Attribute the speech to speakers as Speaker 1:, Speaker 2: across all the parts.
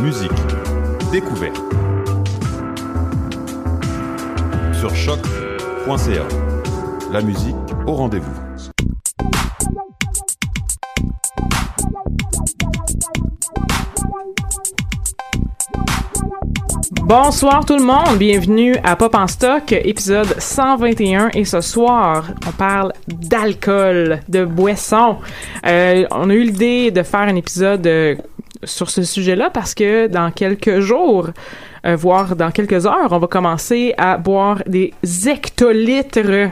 Speaker 1: musique, découverte. Sur choc.ca. La musique au rendez-vous.
Speaker 2: Bonsoir tout le monde, bienvenue à Pop en stock, épisode 121 et ce soir on parle d'alcool, de boisson. Euh, on a eu l'idée de faire un épisode euh, sur ce sujet-là parce que dans quelques jours, euh, voire dans quelques heures, on va commencer à boire des hectolitres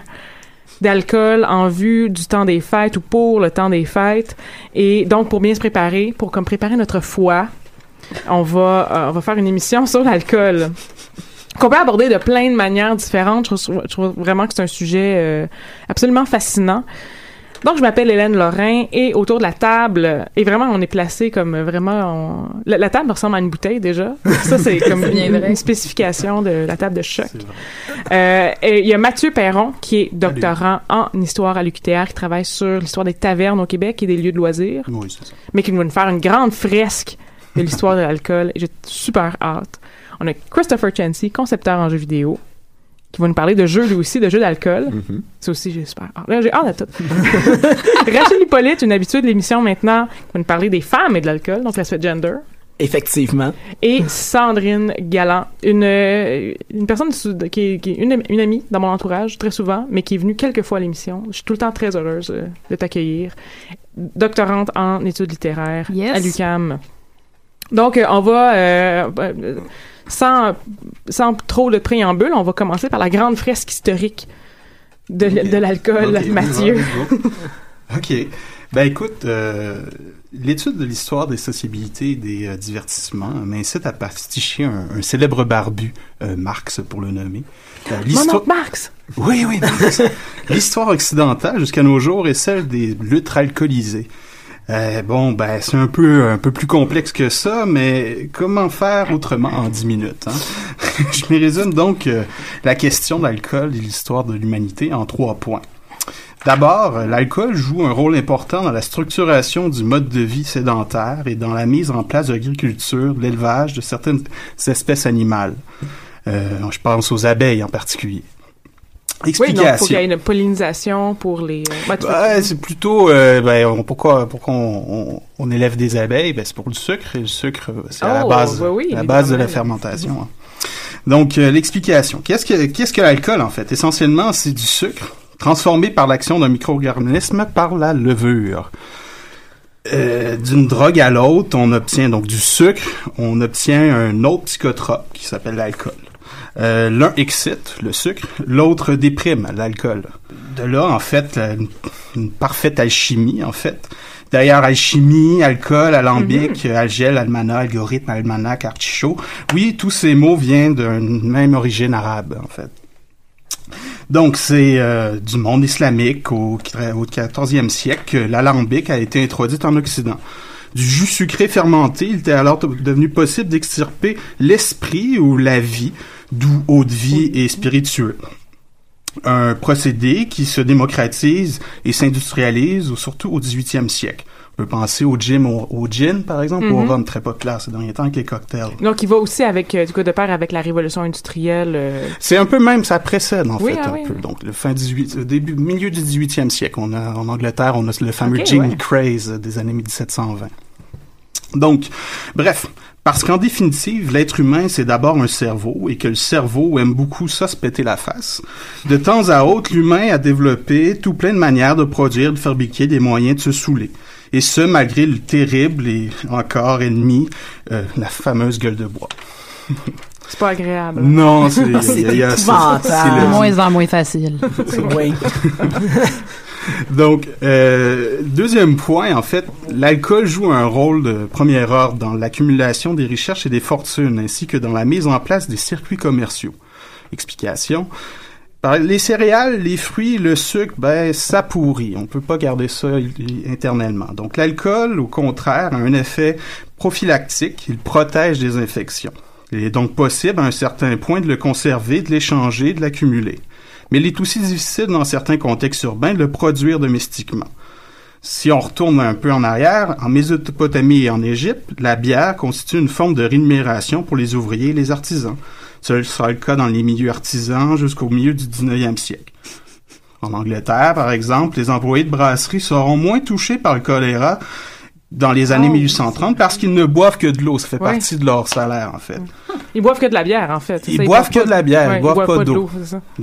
Speaker 2: d'alcool en vue du temps des fêtes ou pour le temps des fêtes et donc pour bien se préparer, pour comme préparer notre foie on va, euh, on va faire une émission sur l'alcool qu'on peut aborder de plein de manières différentes. Je trouve, vraiment que c'est un sujet euh, absolument fascinant. Donc, je m'appelle Hélène Lorrain et autour de la table, et vraiment, on est placé comme vraiment... on- La, la table ressemble à une bouteille déjà. Ça, c'est comme une, spécification de la table de choc. Euh, et il y a Mathieu Perron, qui est doctorant en histoire à l'UQTR, qui travaille sur l'histoire des tavernes au Québec et des lieux de loisirs
Speaker 3: Oui, c'est ça.
Speaker 2: mais qui va nous faire une grande fresque de l'histoire de l'alcool. Et j'ai super hâte. On a Christopher Chancy, concepteur en jeux vidéo, qui va nous parler de jeux lui aussi, de jeux d'alcool.
Speaker 3: Mm-hmm.
Speaker 2: Ça aussi, j'ai super hâte. Là, j'ai hâte à tout. Rachel Hippolyte, une habituée de l'émission maintenant, qui va nous parler des femmes et de l'alcool, donc l'aspect gender.
Speaker 4: Effectivement.
Speaker 2: Et Sandrine Galland, une, euh, une personne qui est, qui est une, une amie dans mon entourage, très souvent, mais qui est venue quelques fois à l'émission. Je suis tout le temps très heureuse euh, de t'accueillir. Doctorante en études littéraires
Speaker 5: Yes.
Speaker 2: à l'UQAM. Donc, euh, on va, euh, sans, sans trop de préambule, on va commencer par la grande fresque historique de, de l'alcool, Mathieu.
Speaker 3: OK. Ben écoute, euh, l'étude de l'histoire des sociabilités et des euh, divertissements m'incite à pasticher un, un célèbre barbu, euh, Marx pour le nommer.
Speaker 2: Mon
Speaker 3: l'histoire-
Speaker 2: Marx!
Speaker 3: Oui, oui, Marx. L'histoire occidentale jusqu'à nos jours est celle des luttes alcoolisées. Euh, bon, ben c'est un peu un peu plus complexe que ça, mais comment faire autrement en dix minutes hein? Je me résume donc euh, la question de l'alcool et l'histoire de l'humanité en trois points. D'abord, euh, l'alcool joue un rôle important dans la structuration du mode de vie sédentaire et dans la mise en place de l'agriculture, de l'élevage de certaines espèces animales. Euh, je pense aux abeilles en particulier.
Speaker 2: Oui, donc, il faut
Speaker 3: Explication.
Speaker 2: qu'il y ait une pollinisation pour les... euh, bah, tu-
Speaker 3: Ouais, c'est plutôt euh, ben, on- pourquoi pourquoi on, on, on élève des abeilles? Ben, c'est pour le sucre et le sucre c'est à la
Speaker 2: Oh,
Speaker 3: base
Speaker 2: ben oui,
Speaker 3: la base de la fermentation. hein. Donc euh, l'explication. Qu'est-ce que qu'est-ce que l'alcool en fait? Essentiellement, c'est du sucre transformé par l'action d'un micro-organisme par la levure. euh, d'une drogue à l'autre, on obtient donc du sucre, on obtient un autre psychotrope qui s'appelle l'alcool. Euh, L'un excite, le sucre, l'autre déprime, l'alcool. De là, en fait, une, une parfaite alchimie, en fait. D'ailleurs, alchimie, alcool, alambic,
Speaker 2: Mhm.
Speaker 3: algèle, almanach, algorithme, almanach, artichaut. Oui, tous ces mots viennent d'une même origine arabe, en fait. Donc, c'est euh, du monde islamique au, au 14e siècle que l'alambic a été introduite en Occident. Du jus sucré fermenté, il était alors devenu possible d'extirper l'esprit ou la vie, d'où eau de vie et spiritueux. Un procédé qui se démocratise et s'industrialise surtout au 18e siècle. On peut penser au gin, au, au gin par exemple, ou au
Speaker 2: Mhm.
Speaker 3: rhum très populaire ces derniers temps, avec les cocktails.
Speaker 2: Donc, il va aussi avec, euh, du coup, de pair avec la révolution industrielle. euh,
Speaker 3: C'est un peu même, ça précède en
Speaker 2: Oui,
Speaker 3: fait
Speaker 2: ah
Speaker 3: un
Speaker 2: oui.
Speaker 3: peu. Donc le fin 18, le début, milieu du 18e siècle, on a en Angleterre, on a le fameux gin
Speaker 2: ouais.
Speaker 3: craze des années 1720. Donc, bref, parce qu'en définitive, l'être humain, c'est d'abord un cerveau et que le cerveau aime beaucoup ça se péter la face. De temps à autre, l'humain a développé tout plein de manières de produire, de fabriquer des moyens de se saouler. Et ce, malgré le terrible et encore ennemi, euh, la fameuse gueule de bois.
Speaker 2: C'est pas agréable.
Speaker 3: Non, c'est...
Speaker 6: De moins en moins facile.
Speaker 4: Oui.
Speaker 3: Donc, euh, deuxième point, en fait, l'alcool joue un rôle de premier ordre dans l'accumulation des richesses et des fortunes, ainsi que dans la mise en place des circuits commerciaux. Explication. Par les céréales, les fruits, le sucre, ben, ça pourrit. On peut pas garder ça internellement. Donc, l'alcool, au contraire, a un effet prophylactique. Il protège des infections. Il est donc possible, à un certain point, de le conserver, de l'échanger, de l'accumuler. Mais il est aussi difficile, dans certains contextes urbains, de le produire domestiquement. Si on retourne un peu en arrière, en Mésopotamie et en Égypte, la bière constitue une forme de rémunération pour les ouvriers et les artisans. Ce sera le cas dans les milieux artisans jusqu'au milieu du 19e siècle. En Angleterre, par exemple, les employés de brasserie seront moins touchés par le choléra dans les années
Speaker 2: Oh.
Speaker 3: 1830 parce qu'ils ne boivent que de l'eau. Ça fait
Speaker 2: Ouais.
Speaker 3: partie de leur salaire, en fait.
Speaker 2: Ils boivent que de la bière, en fait.
Speaker 3: Ils
Speaker 2: ça,
Speaker 3: boivent que de la bière,
Speaker 2: ouais,
Speaker 3: ils boivent pas
Speaker 2: de
Speaker 3: d'eau.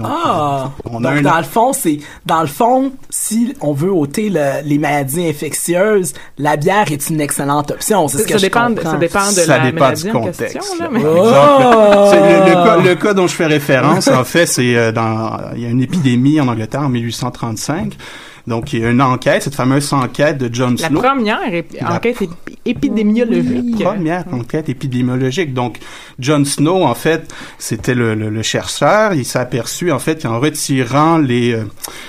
Speaker 4: Ah!
Speaker 3: on a
Speaker 4: Donc,
Speaker 3: un-
Speaker 4: dans le fond, c'est, dans le fond, si on veut ôter le- les maladies infectieuses, la bière est une excellente option. C'est ce que
Speaker 2: Ça
Speaker 4: je
Speaker 2: dépend,
Speaker 4: comprends.
Speaker 2: ça dépend de
Speaker 3: ça
Speaker 2: la
Speaker 3: dépend
Speaker 2: maladie
Speaker 3: du
Speaker 2: en
Speaker 3: contexte.
Speaker 2: question.
Speaker 3: là.
Speaker 2: Là, mais...
Speaker 3: Par
Speaker 4: Oh!
Speaker 3: le, le cas, le cas dont je fais référence, en fait, c'est euh, dans il y a une épidémie en Angleterre en 1835. Donc, il y a une enquête, cette fameuse enquête de John
Speaker 2: La
Speaker 3: Snow.
Speaker 2: première
Speaker 3: La-
Speaker 2: enquête ép- épidémiologique.
Speaker 3: Première enquête épidémiologique. Donc, John Snow, en fait, c'était le, le- le chercheur. Il s'est aperçu, en fait, qu'en retirant les, euh,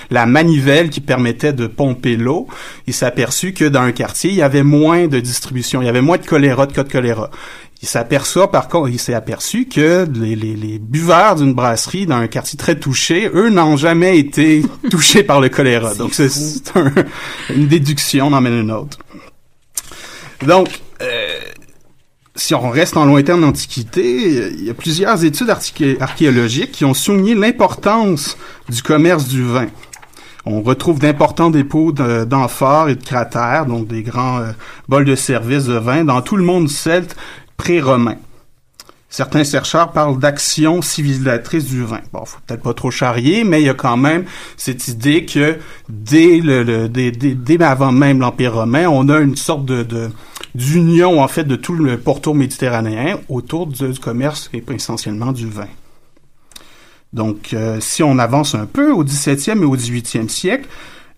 Speaker 3: la manivelle qui permettait de pomper l'eau, il s'est aperçu que dans un quartier, il y avait moins de distribution. Il y avait moins de choléra, de cas de choléra. Il s'aperçoit, par contre, il s'est aperçu que les, les, les buveurs d'une brasserie dans un quartier très touché, eux, n'ont jamais été touchés par le choléra. Donc, c'est un- une déduction, on en mène une autre. Donc, euh, si on reste en lointaine antiquité, il y a plusieurs études archéologiques qui ont souligné l'importance du commerce du vin. On retrouve d'importants dépôts d'amphores et de cratères, donc des grands euh, bols de service de vin dans tout le monde celte pré-romain. Certains chercheurs parlent d'action civilisatrice du vin. Bon, faut peut-être pas trop charrier, mais il y a quand même cette idée que dès le, avant même l'Empire romain, on a une sorte de, d'union en fait de tout le pourtour méditerranéen autour du, du commerce et essentiellement du vin. Donc, euh, si on avance un peu au 17e et au 18e siècle,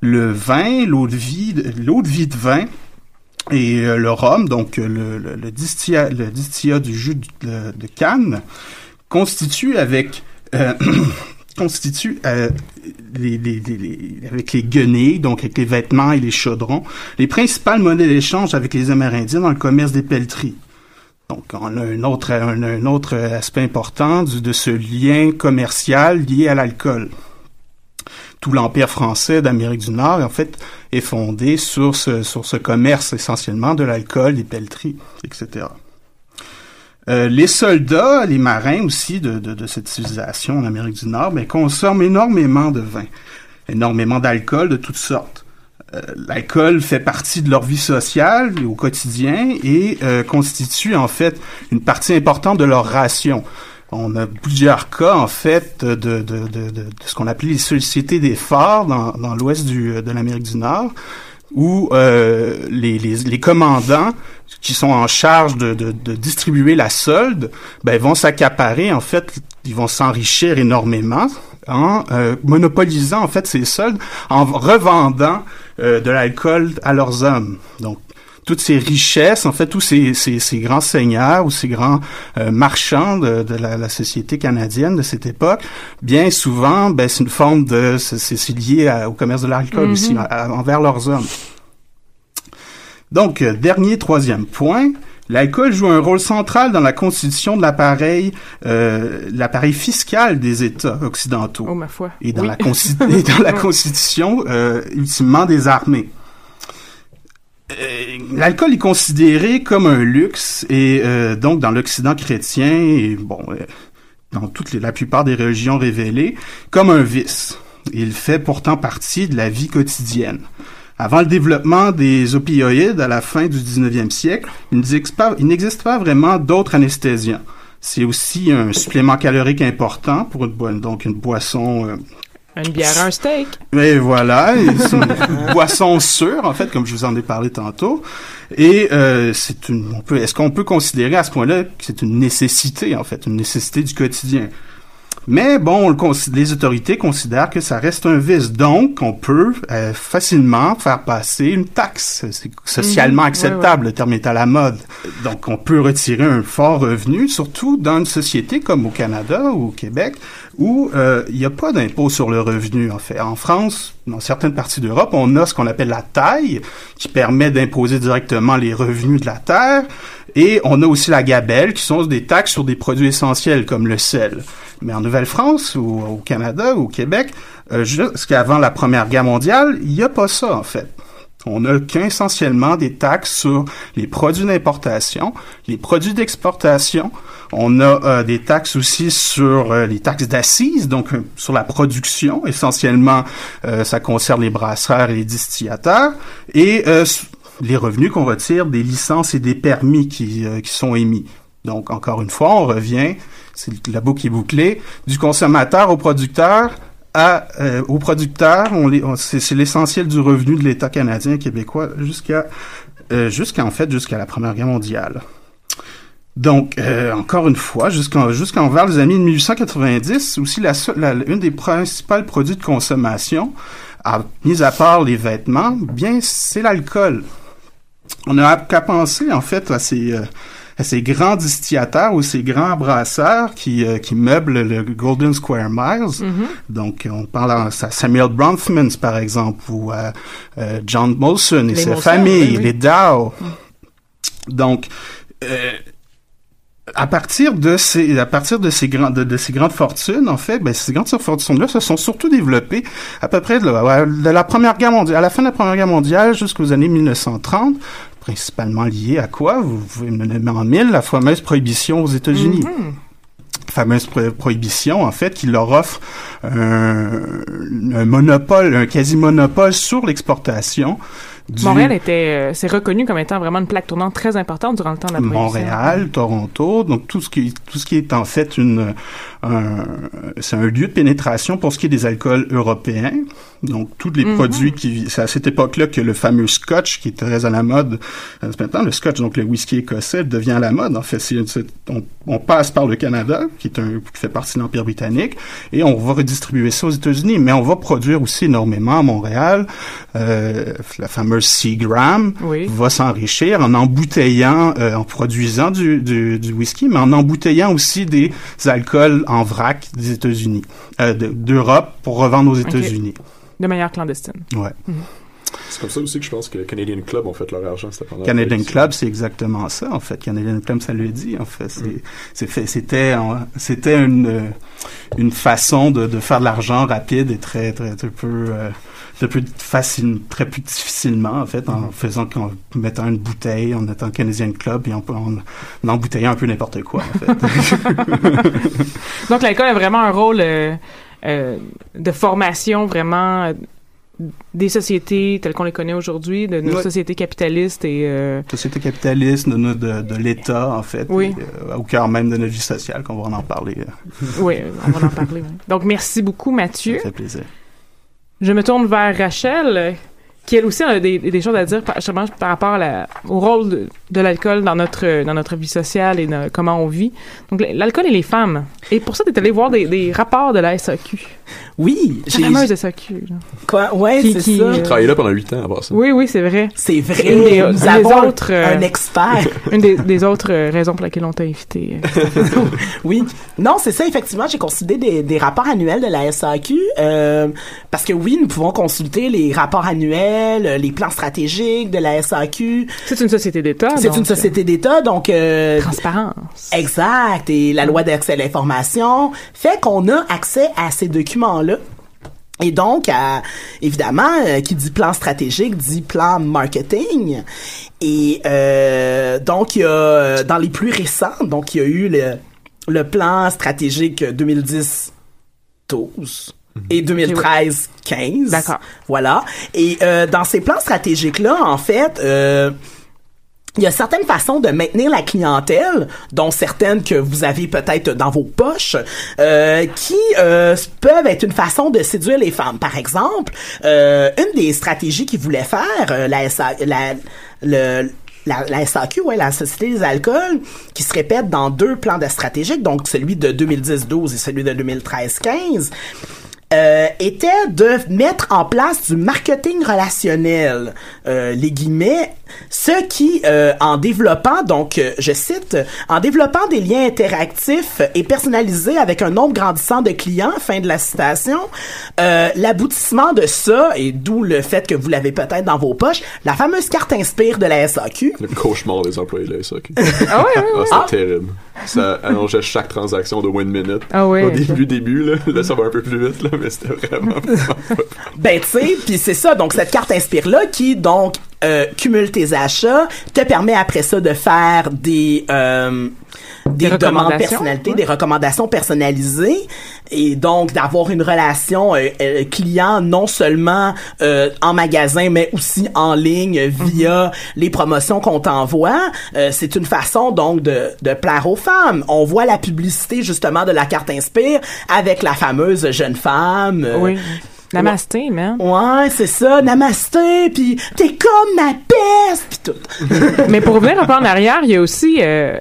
Speaker 3: le vin, l'eau de vie, l'eau de vie de vin et euh, le rhum, donc euh, le, le, le distillat, le du jus de, de canne, constitue avec euh, constitue euh, les, les, les- avec les guenilles, donc avec les vêtements et les chaudrons, les principales monnaies d'échange avec les Amérindiens dans le commerce des pelleteries. Donc, on a un autre, un, autre aspect important de ce lien commercial lié à l'alcool. Tout l'empire français d'Amérique du Nord, en fait, est fondé sur ce, sur ce commerce essentiellement de l'alcool, des pelleteries, etc. Euh, les soldats, les marins aussi de, de, cette civilisation en Amérique du Nord, ben, consomment énormément de vin, énormément d'alcool de toutes sortes. Euh, L'alcool fait partie de leur vie sociale au quotidien et euh, constitue en fait une partie importante de leur ration. On a plusieurs cas en fait de, de, de, de, ce qu'on appelait les sociétés des phares dans, dans l'ouest du- de l'Amérique du Nord où euh, les, les, les commandants qui sont en charge de, de, de distribuer la solde, ben, vont s'accaparer, en fait, ils vont s'enrichir énormément en euh, monopolisant, en fait, ces soldes, en revendant euh, de l'alcool à leurs hommes. Donc, toutes ces richesses, en fait, tous ces, ces, ces grands seigneurs ou ces grands euh, marchands de, de la, la, société canadienne de cette époque, bien souvent, ben, c'est une forme de, c'est lié à, au commerce de l'alcool
Speaker 2: Mhm.
Speaker 3: aussi, à- envers leurs hommes. Donc, euh, dernier, troisième point. L'alcool joue un rôle central dans la constitution de l'appareil, euh, l'appareil fiscal des États occidentaux
Speaker 2: Oh, ma foi.
Speaker 3: et dans
Speaker 2: Oui.
Speaker 3: la, et dans la constitution euh, ultimement des armées. Euh, L'alcool est considéré comme un luxe et euh, donc dans l'Occident chrétien et bon euh, dans toutes les, la plupart des religions révélées comme un vice. Il fait pourtant partie de la vie quotidienne. Avant le développement des opioïdes à la fin du 19e siècle, il n'existe pas, vraiment d'autres anesthésiants. C'est aussi un supplément calorique important pour une, donc une boisson euh,
Speaker 2: Une bière, un steak.
Speaker 3: et voilà, c'est une boisson sûre en fait, comme je vous en ai parlé tantôt. Et euh, c'est une, on peut, est-ce qu'on peut considérer à ce point-là que c'est une nécessité en fait, une nécessité du quotidien? Mais bon, on le les autorités considèrent que ça reste un vice, donc on peut euh, facilement faire passer une taxe. C'est socialement
Speaker 2: Mhm,
Speaker 3: acceptable, le terme est à la mode. Donc on peut retirer un fort revenu, surtout dans une société comme au Canada ou au Québec, où euh, il n'y a pas d'impôt sur le revenu en fait. En France, dans certaines parties d'Europe, on a ce qu'on appelle la taille, qui permet d'imposer directement les revenus de la terre, et on a aussi la gabelle, qui sont des taxes sur des produits essentiels comme le sel. Mais en Nouvelle-France ou au Canada ou au Québec, euh, jusqu'avant la Première Guerre mondiale, il n'y a pas ça en fait. On n'a qu'essentiellement des taxes sur les produits d'importation, les produits d'exportation. On a euh, des taxes aussi sur euh, les taxes d'assises, donc euh, sur la production. Essentiellement, ça concerne les brasseurs et les distillateurs. Et les revenus qu'on retire des licences et des permis qui, sont émis. Donc, encore une fois, on revient, c'est la boucle est bouclée, du consommateur au producteur à, euh, au producteur, on les- on- c'est l'essentiel du revenu de l'État canadien et québécois jusqu'à, jusqu'à en fait, jusqu'à la Première Guerre mondiale. Donc, euh, encore une fois, jusqu'en jusqu'en vers les années 1890, aussi la, la- une des principales produits de consommation, à, mis à part les vêtements, bien, c'est l'alcool. On a qu'à penser, en fait, à ces, euh, à ces grands distillateurs ou ces grands brasseurs qui, euh, qui meublent le Golden Square Miles. Donc, on parle à Samuel Bronfman, par exemple, ou à euh, John Molson et
Speaker 2: Les
Speaker 3: sa
Speaker 2: Molson,
Speaker 3: famille,
Speaker 2: oui, oui.
Speaker 3: les Dow. Donc, euh, à partir de ces, à partir de ces grands, de, de ces grandes fortunes, en fait, ben, ces grandes fortunes-là se sont surtout développées à peu près de la, de la Première Guerre mondiale, à la fin de la Première Guerre mondiale jusqu'aux années 1930, principalement liées à quoi? Vous pouvez me nommer en mille, la fameuse prohibition aux États-Unis. Fameuse pro- prohibition, en fait, qui leur offre un, un monopole, un quasi-monopole sur l'exportation. Du-
Speaker 2: Montréal était, euh, c'est reconnu comme étant vraiment une plaque tournante très importante durant le temps de la.
Speaker 3: Montréal, Toronto, donc tout ce qui tout ce qui est en fait une un- c'est un lieu de pénétration pour ce qui est des alcools européens. Donc tous les
Speaker 2: Mhm.
Speaker 3: produits qui c'est à cette époque-là que le fameux Scotch qui est très à la mode euh, maintenant le Scotch donc le whisky écossais devient à la mode en fait on, on passe par le Canada qui est un qui fait partie de l'empire britannique et on va redistribuer ça aux États-Unis mais on va produire aussi énormément à Montréal euh, la fameuse Seagram
Speaker 2: Oui.
Speaker 3: va s'enrichir en embouteillant, euh, en produisant du, du, du whisky, mais en embouteillant aussi des alcools en vrac des États-Unis, euh, de- d'Europe pour revendre aux États-Unis.
Speaker 2: De manière clandestine.
Speaker 3: Ouais.
Speaker 6: C'est comme ça aussi que je pense que le Canadian Club ont fait leur argent, c'était pendant la
Speaker 3: Canadian. Club, c'est exactement ça, en fait. Canadian Club, ça le dit, en fait. Fait, c'était, c'était une, euh, une façon de, de faire de l'argent rapide et très, très, très peu, euh, très peu facile, très plus difficilement, en fait, en faisant, en mettant une bouteille, en mettant Canadian Club et en, embouteillant un peu n'importe quoi, en fait.
Speaker 2: Donc l'alcool a vraiment un rôle euh, euh, de formation vraiment euh, des sociétés telles qu'on les connaît aujourd'hui, de nos
Speaker 3: Ouais.
Speaker 2: sociétés capitalistes et euh,
Speaker 3: Société capitaliste, de, notre- de, de l'État, en fait.
Speaker 2: Oui.
Speaker 3: et, euh, au cœur même de notre vie sociale, qu'on va en parler.
Speaker 2: oui, on va en parler. Donc merci beaucoup Mathieu.
Speaker 3: Ça fait plaisir.
Speaker 2: Je me tourne vers Rachel qui elle aussi a des, choses à dire par, justement par rapport au rôle de, l'alcool dans notre dans notre vie sociale et comment on vit. Donc l'alcool et les femmes. Et pour ça, t'es allé voir des, des rapports de la SAQ.
Speaker 4: Oui,
Speaker 2: La
Speaker 4: j'ai-
Speaker 2: fameuse SAQ. là.
Speaker 4: Quoi? Ouais,
Speaker 2: Qui-
Speaker 4: c'est ça.
Speaker 2: euh,
Speaker 6: J'ai travaillé là pendant 8 ans à part ça.
Speaker 2: Oui, oui, c'est vrai.
Speaker 4: C'est vrai.
Speaker 2: Une des,
Speaker 4: nous avons
Speaker 2: autres, euh,
Speaker 4: un expert.
Speaker 2: une des, des autres euh, raisons pour lesquelles on t'a invité. euh.
Speaker 4: Oui. Non, c'est ça, effectivement, j'ai consulté des, des rapports annuels de la SAQ, euh, parce que oui, nous pouvons consulter les rapports annuels, euh, les plans stratégiques de la SAQ.
Speaker 2: C'est une société d'État.
Speaker 4: C'est une société d'État, donc... euh,
Speaker 2: Transparence.
Speaker 4: Exact. Et la loi d'accès à l'information fait qu'on a accès à ces documents-là. Et donc, évidemment, euh, qui dit plan stratégique dit plan marketing. Et euh, donc, il y a euh, dans les plus récents, donc il y a eu le, le plan stratégique 2010-12 et 2013-15.
Speaker 2: D'accord.
Speaker 4: Voilà. Et dans ces plans stratégiques-là, en fait, il y a certaines façons de maintenir la clientèle, dont certaines que vous avez peut-être dans vos poches, euh, qui euh, peuvent être une façon de séduire les femmes. Par exemple, euh, une des stratégies qu'ils voulaient faire, euh, la, SA, la, le, la, SAQ, ouais, la Société des alcools, qui se répète dans deux plans de stratégiques, donc celui de 2010-12 et celui de 2013-15, euh, était de mettre en place du marketing relationnel, euh, les guillemets, ce qui, euh, en développant, donc, euh, je cite, en développant des liens interactifs et personnalisés avec un nombre grandissant de clients, fin de la citation, euh, l'aboutissement de ça, et d'où le fait que vous l'avez peut-être dans vos poches, la fameuse carte Inspire de la SAQ,
Speaker 6: Le cauchemar des employés de la SAQ.
Speaker 2: Ah ouais, ouais, ouais.
Speaker 6: Ah,
Speaker 4: Ah.
Speaker 6: c'était terrible. Ça allongeait chaque transaction de une minute.
Speaker 2: Ah ouais.
Speaker 6: Au début, début, là, là, ça va un peu plus vite, là, mais c'était vraiment...
Speaker 4: Ben, tu sais, puis c'est ça. Donc, cette carte Inspire-là qui, donc, euh, cumule tes achats, te permet après ça de faire des... euh, des,
Speaker 2: Des
Speaker 4: demandes
Speaker 2: ouais.
Speaker 4: des recommandations personnalisées et donc d'avoir une relation euh, euh, client non seulement euh, en magasin mais aussi en ligne via les promotions qu'on t'envoie. C'est une façon donc de, de plaire aux femmes. On voit la publicité justement de la carte Inspire avec la fameuse jeune femme.
Speaker 2: Oui. Namasté, man.
Speaker 4: Ouais, c'est ça, namasté, puis t'es comme ma peste, puis tout.
Speaker 2: Mais pour revenir un peu en arrière, il y a aussi... euh,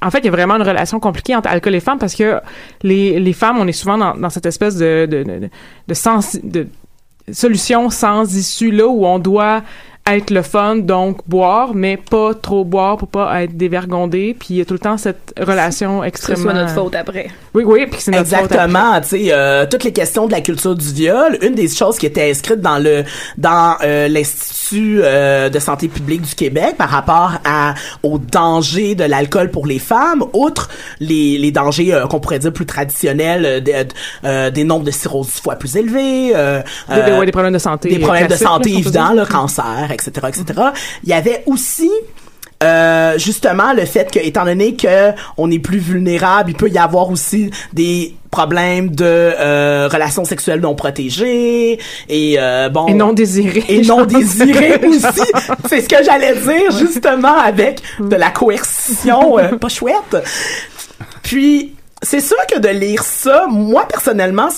Speaker 2: en fait, il y a vraiment une relation compliquée entre alcool et femmes parce que les, les femmes, on est souvent dans, dans cette espèce de, de, de, de, sens, de solution sans issue là où on doit être le fun, donc boire, mais pas trop boire pour pas être dévergondé. Puis il y a tout le temps cette relation
Speaker 7: Que ce
Speaker 2: extrêmement...
Speaker 7: soit notre faute après.
Speaker 2: Oui, oui, puis c'est notre faute.
Speaker 4: Exactement, tu sais, euh, toutes les questions de la culture du viol, une des choses qui était inscrite dans le dans euh, l'institut euh, de santé publique du Québec par rapport à aux dangers de l'alcool pour les femmes, outre les, les dangers euh, qu'on pourrait dire plus traditionnels, euh, des, euh, des nombres de cirrhose du foie plus élevés, euh,
Speaker 2: Des- des-
Speaker 4: euh,
Speaker 2: ouais, des problèmes de santé
Speaker 4: des problèmes de santé évidents, le cancer, etc., etc. Il y avait aussi euh, justement le fait que étant donné que on est plus vulnérable, il peut y avoir aussi des problèmes de euh, relations sexuelles non protégées et euh, bon
Speaker 2: Et non désirées.
Speaker 4: et non désirées aussi c'est ce que j'allais dire justement avec de la coercition pas chouette puis c'est sûr que de lire ça moi personnellement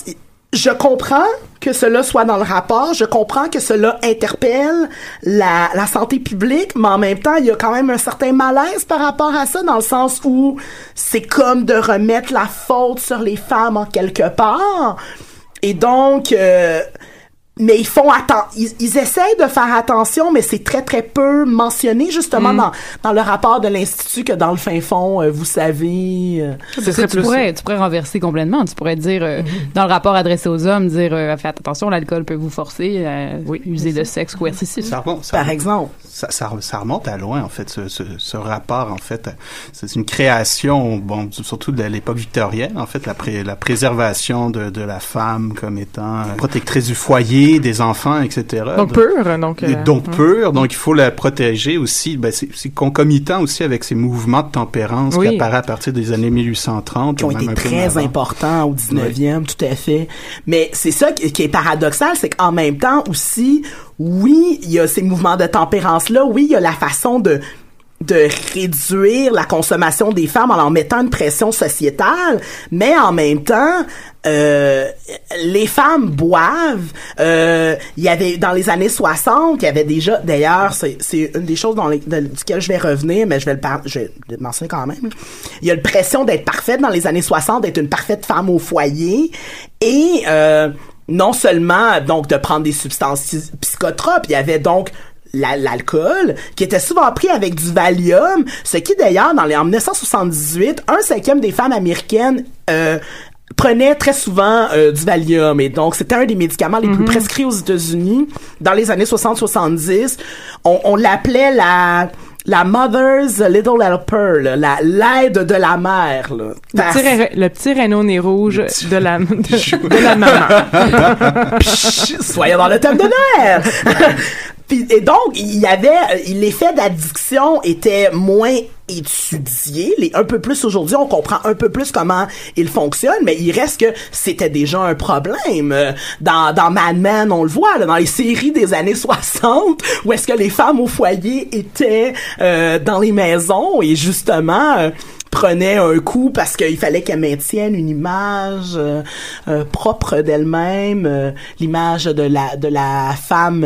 Speaker 4: je comprends que cela soit dans le rapport, je comprends que cela interpelle la, santé publique, mais en même temps, il y a quand même un certain malaise par rapport à ça, dans le sens où c'est comme de remettre la faute sur les femmes en quelque part. Et donc, euh, mais ils font atten- ils, ils essayent de faire attention, mais c'est très très peu mentionné justement
Speaker 7: Mm.
Speaker 4: dans, dans le rapport de l'institut que dans le fin fond, euh, vous savez. euh,
Speaker 7: tu pourrais, tu pourrais renverser complètement. Tu pourrais dire, euh, dans le rapport adressé aux hommes, dire, euh, faites attention, l'alcool peut vous forcer à user de sexe coercitif.
Speaker 3: Ça remonte, ça
Speaker 4: Par
Speaker 3: remonte-
Speaker 4: exemple.
Speaker 3: Ça, ça, ça remonte à loin, en fait, ce, ce, ce rapport, en fait. C'est une création, bon, surtout de l'époque victorienne, en fait, la, pré- la préservation de, de la femme comme étant protectrice du foyer, des enfants, etc.
Speaker 2: Donc pure, donc... euh,
Speaker 3: donc
Speaker 2: ouais.
Speaker 3: pure, donc il faut la protéger aussi. Ben, c'est concomitant aussi avec ces mouvements de tempérance
Speaker 4: Oui.
Speaker 3: qui apparaissent à partir des années 1830.
Speaker 4: qui ont été très importants au 19e, tout à fait. Mais c'est ça qui qui est paradoxal, c'est qu'en même temps aussi, oui, il y a ces mouvements de tempérance-là, oui, il y a la façon de de réduire la consommation des femmes en leur mettant une pression sociétale, mais en même temps, euh, les femmes boivent. Euh, Il y avait dans les années 60, il y avait déjà. D'ailleurs, c'est une des choses dans les, duquel je vais revenir, mais je vais le je vais le mentionner quand même. Il y a une pression d'être parfaite dans les années 60, d'être une parfaite femme au foyer, et euh, non seulement donc de prendre des substances psy- psychotropes, il y avait donc la- l'alcool, qui était souvent pris avec du Valium, ce qui d'ailleurs, dans les, en 1978, un cinquième des femmes américaines euh, prenait très souvent euh, du Valium et donc c'était un des médicaments les plus prescrits aux États-Unis dans les années 60-70. On, on l'appelait la la mother's little helper, là, la l'aide de la mère. Là.
Speaker 2: Le petit, Ré- le petit Renault nez rouge de la, de, de la maman.
Speaker 4: Psh, Soyons dans le thème de. Puis, et donc, il y avait, euh, l'effet d'addiction était moins étudié. Les, un peu plus aujourd'hui, on comprend un peu plus comment il fonctionne, mais il reste que c'était déjà un problème. Euh, Dans, dans Mad Men, on le voit, dans les séries des années 60, où est-ce que les femmes au foyer étaient euh, dans les maisons et justement... euh, prenaient un coup parce qu'il fallait qu'elles maintiennent une image euh, euh, propre d'elle-même, euh, l'image de la de la femme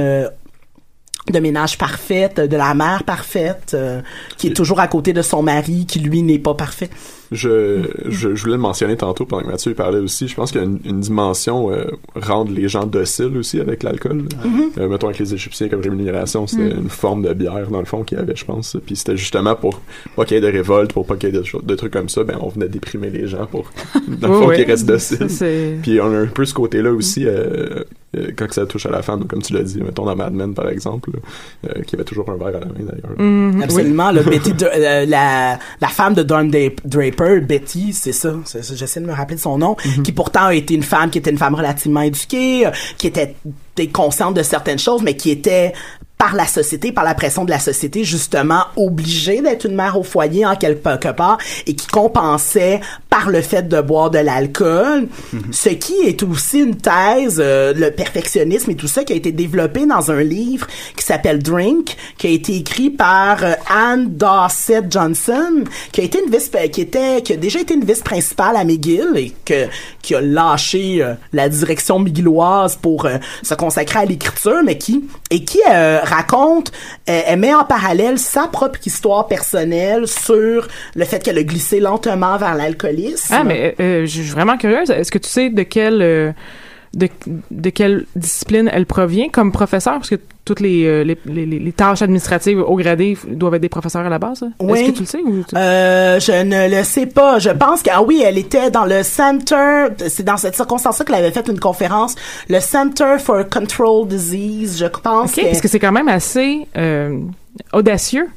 Speaker 4: de ménage parfaite, de la mère parfaite, euh, qui est toujours à côté de son mari, qui lui n'est pas parfait.
Speaker 6: Je, je, je voulais le mentionner tantôt pendant que Mathieu parlait aussi. Je pense qu'il y a une, une dimension euh, rendre les gens dociles aussi avec l'alcool.
Speaker 4: Mhm.
Speaker 6: Euh, mettons avec les Égyptiens comme rémunération, c'était
Speaker 4: Mhm.
Speaker 6: une forme de bière dans le fond qu'il y avait, je pense. Puis c'était justement pour pas qu'il y ait de révolte, pour pas qu'il y ait de, choses- de trucs comme ça. Ben on venait déprimer les gens pour dans le
Speaker 2: Oui,
Speaker 6: fond
Speaker 2: oui.
Speaker 6: qu'ils restent dociles.
Speaker 2: C'est-
Speaker 6: Puis on a un peu ce côté-là aussi euh, euh, quand ça touche à la femme, comme tu l'as dit, mettons dans Mad Men par exemple, euh, qui avait toujours un verre à la main d'ailleurs.
Speaker 2: Mhm.
Speaker 4: Absolument. là, Betty, Dra- euh, la, la femme de Don Dra- Draper, Betty, c'est ça. J'essaie de me rappeler de son nom. Qui pourtant a été une femme qui était une femme relativement éduquée, euh, qui était consciente de certaines choses, mais qui était par la société, par la pression de la société, justement obligée d'être une mère au foyer en quelque part et qui compensait par le fait de boire de l'alcool, ce qui est aussi une thèse, euh, le perfectionnisme et tout ça qui a été développé dans un livre qui s'appelle Drink, qui a été écrit par euh, Anne Dossett Johnson, qui a été une vice, qui était, qui a déjà été une vice principale à McGill et que, qui a lâché euh, la direction mcgilloise pour euh, se consacrer à l'écriture, mais qui, et qui euh, raconte, euh, elle met en parallèle sa propre histoire personnelle sur le fait qu'elle a glissé lentement vers l'alcoolisme.
Speaker 2: Ah, mais euh, je suis vraiment curieuse. Est-ce que tu sais de quelle, euh, de, de quelle discipline elle provient comme professeur? Parce que toutes les, euh, les, les, les tâches administratives au gradé doivent être des professeurs à la base. hein?
Speaker 4: Oui.
Speaker 2: Est-ce que tu le sais? Ou tu-
Speaker 4: Euh, je ne le sais pas. Je pense que ah oui, elle était dans le Center. C'est dans cette circonstance-là qu'elle avait fait une conférence. Le Center for Control Disease, je pense.
Speaker 2: OK, parce que c'est quand même assez euh, audacieux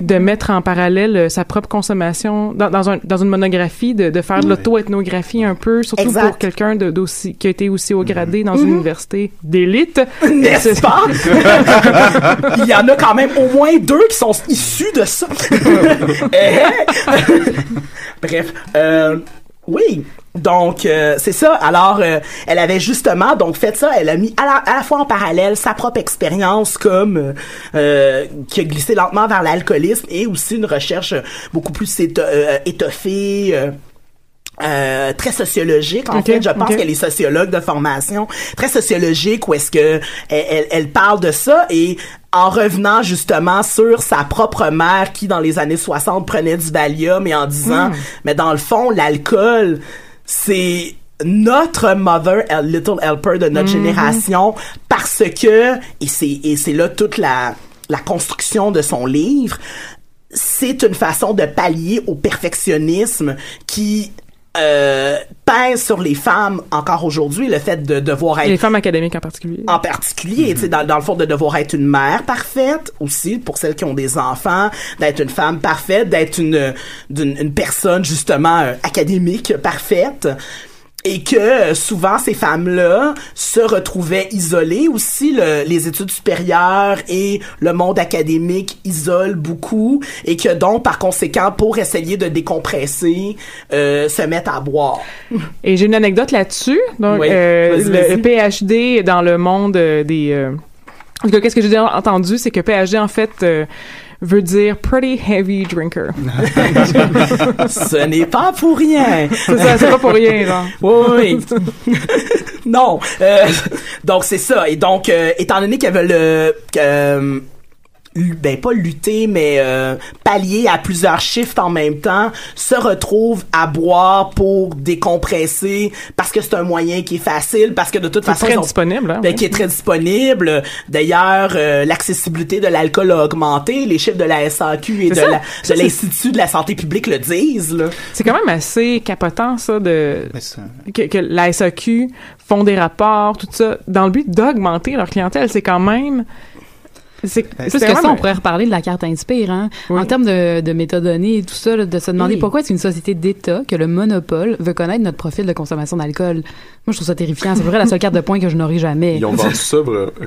Speaker 2: de mettre en parallèle euh, sa propre consommation dans, dans, un, dans une monographie, de, de faire de l'auto-ethnographie un peu, surtout
Speaker 4: Exact.
Speaker 2: pour quelqu'un de- d'aussi qui a été aussi haut gradé dans
Speaker 4: Mhm.
Speaker 2: une université d'élite.
Speaker 4: N'est-ce pas? Il y en a quand même au moins deux qui sont issus de ça. Eh, Bref, euh, oui. Donc euh, c'est ça. Alors euh, elle avait justement donc fait ça. Elle a mis à la, à la fois en parallèle sa propre expérience comme euh, euh, qui a glissé lentement vers l'alcoolisme et aussi une recherche beaucoup plus éto- euh, étoffée. euh, euh, très sociologique en fait je pense qu'elle est sociologue de formation très sociologique où est-ce que elle, elle, elle parle de ça et en revenant justement sur sa propre mère qui dans les années 60 prenait du Valium et en disant
Speaker 2: Mm.
Speaker 4: mais dans le fond l'alcool c'est notre mother little helper de notre
Speaker 2: Mhm.
Speaker 4: génération parce que et c'est et c'est là toute la la construction de son livre c'est une façon de pallier au perfectionnisme qui euh, pèse sur les femmes encore aujourd'hui le fait de devoir être
Speaker 2: Et les femmes académiques en particulier.
Speaker 4: en particulier, tu sais, dans, dans le fond de devoir être une mère parfaite aussi pour celles qui ont des enfants, d'être une femme parfaite, d'être une, d'une- une personne justement euh, académique parfaite. Et que euh, souvent ces femmes-là se retrouvaient isolées aussi. le- les études supérieures et le monde académique isolent beaucoup. Et que donc, par conséquent, pour essayer de décompresser, euh, se mettent à boire.
Speaker 2: Et j'ai une anecdote là-dessus. Donc,
Speaker 4: Oui,
Speaker 2: euh, le PhD dans le monde des. euh, en tout cas, qu'est-ce que j'ai déjà entendu, c'est que PhD en fait veut dire pretty heavy drinker.
Speaker 4: Ce n'est pas pour rien.
Speaker 2: C'est ça, c'est pas pour rien, genre.
Speaker 4: Oui, oui. non. Euh, donc c'est ça. Et donc, euh, étant donné qu'il y avait le que, euh, ben pas lutter mais euh, pallier à plusieurs shifts en même temps se retrouve à boire pour décompresser parce que c'est un moyen qui est facile parce que de toute façon
Speaker 2: très
Speaker 4: ont-
Speaker 2: disponible, hein,
Speaker 4: ben,
Speaker 2: oui.
Speaker 4: qui est très disponible d'ailleurs euh, l'accessibilité de l'alcool a augmenté les chiffres de la SAQ et de
Speaker 2: Ça,
Speaker 4: de l'institut de la santé publique le disent là.
Speaker 2: C'est quand même assez capotant, ça, de, que, que la SAQ font des rapports, tout ça, dans le but d'augmenter leur clientèle. C'est quand même... C'est
Speaker 7: Plus
Speaker 2: c'est
Speaker 7: que ça,
Speaker 2: même-
Speaker 7: on pourrait reparler de la carte Inspire. Hein? En termes de, de métadonnées et tout ça, de se demander
Speaker 4: Oui.
Speaker 7: pourquoi c'est une société d'État que le monopole veut connaître notre profil de consommation d'alcool. Moi, je trouve ça terrifiant. C'est vrai la seule carte de points que je n'aurai jamais.
Speaker 6: Ils ont vendu ça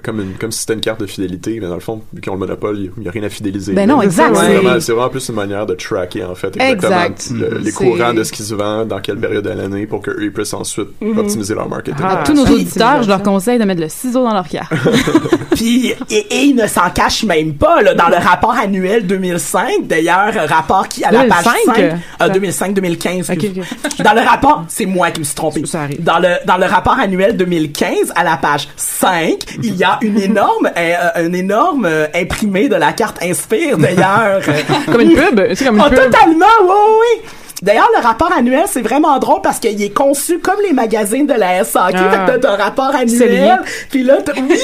Speaker 6: comme, une, comme si c'était une carte de fidélité, mais dans le fond, vu qu'ils ont le monopole, il n'y a rien à fidéliser.
Speaker 7: Ben non, exact,
Speaker 6: C'est vraiment, plus une manière de tracker, en fait, exactement
Speaker 7: Exact.
Speaker 6: le- les courants de ce qui se vend, dans quelle période de l'année, pour qu'eux puissent ensuite
Speaker 4: Mhm.
Speaker 6: optimiser leur marketing.
Speaker 7: à tous nos auditeurs, je leur conseille de mettre le ciseau dans leur carte.
Speaker 4: Puis et, et ils ne s'en cachent même pas là, dans le rapport annuel 2005 d'ailleurs rapport qui à la page
Speaker 2: 2005?
Speaker 4: 5 2005 2015
Speaker 2: Ok,
Speaker 4: dans le rapport c'est moi qui me suis trompé dans le dans le rapport annuel 2015 à la page 5 il y a une énorme euh, un énorme euh, imprimé de la carte Inspire d'ailleurs
Speaker 2: Comme une pub, c'est comme une
Speaker 4: Ah,
Speaker 2: pub.
Speaker 4: totalement oui oui. D'ailleurs, le rapport annuel, c'est vraiment drôle parce qu'il est conçu comme les magazines de la SAQ.
Speaker 2: Ah.
Speaker 4: Fait que t'as- un rapport annuel. Puis là, t'as, oui!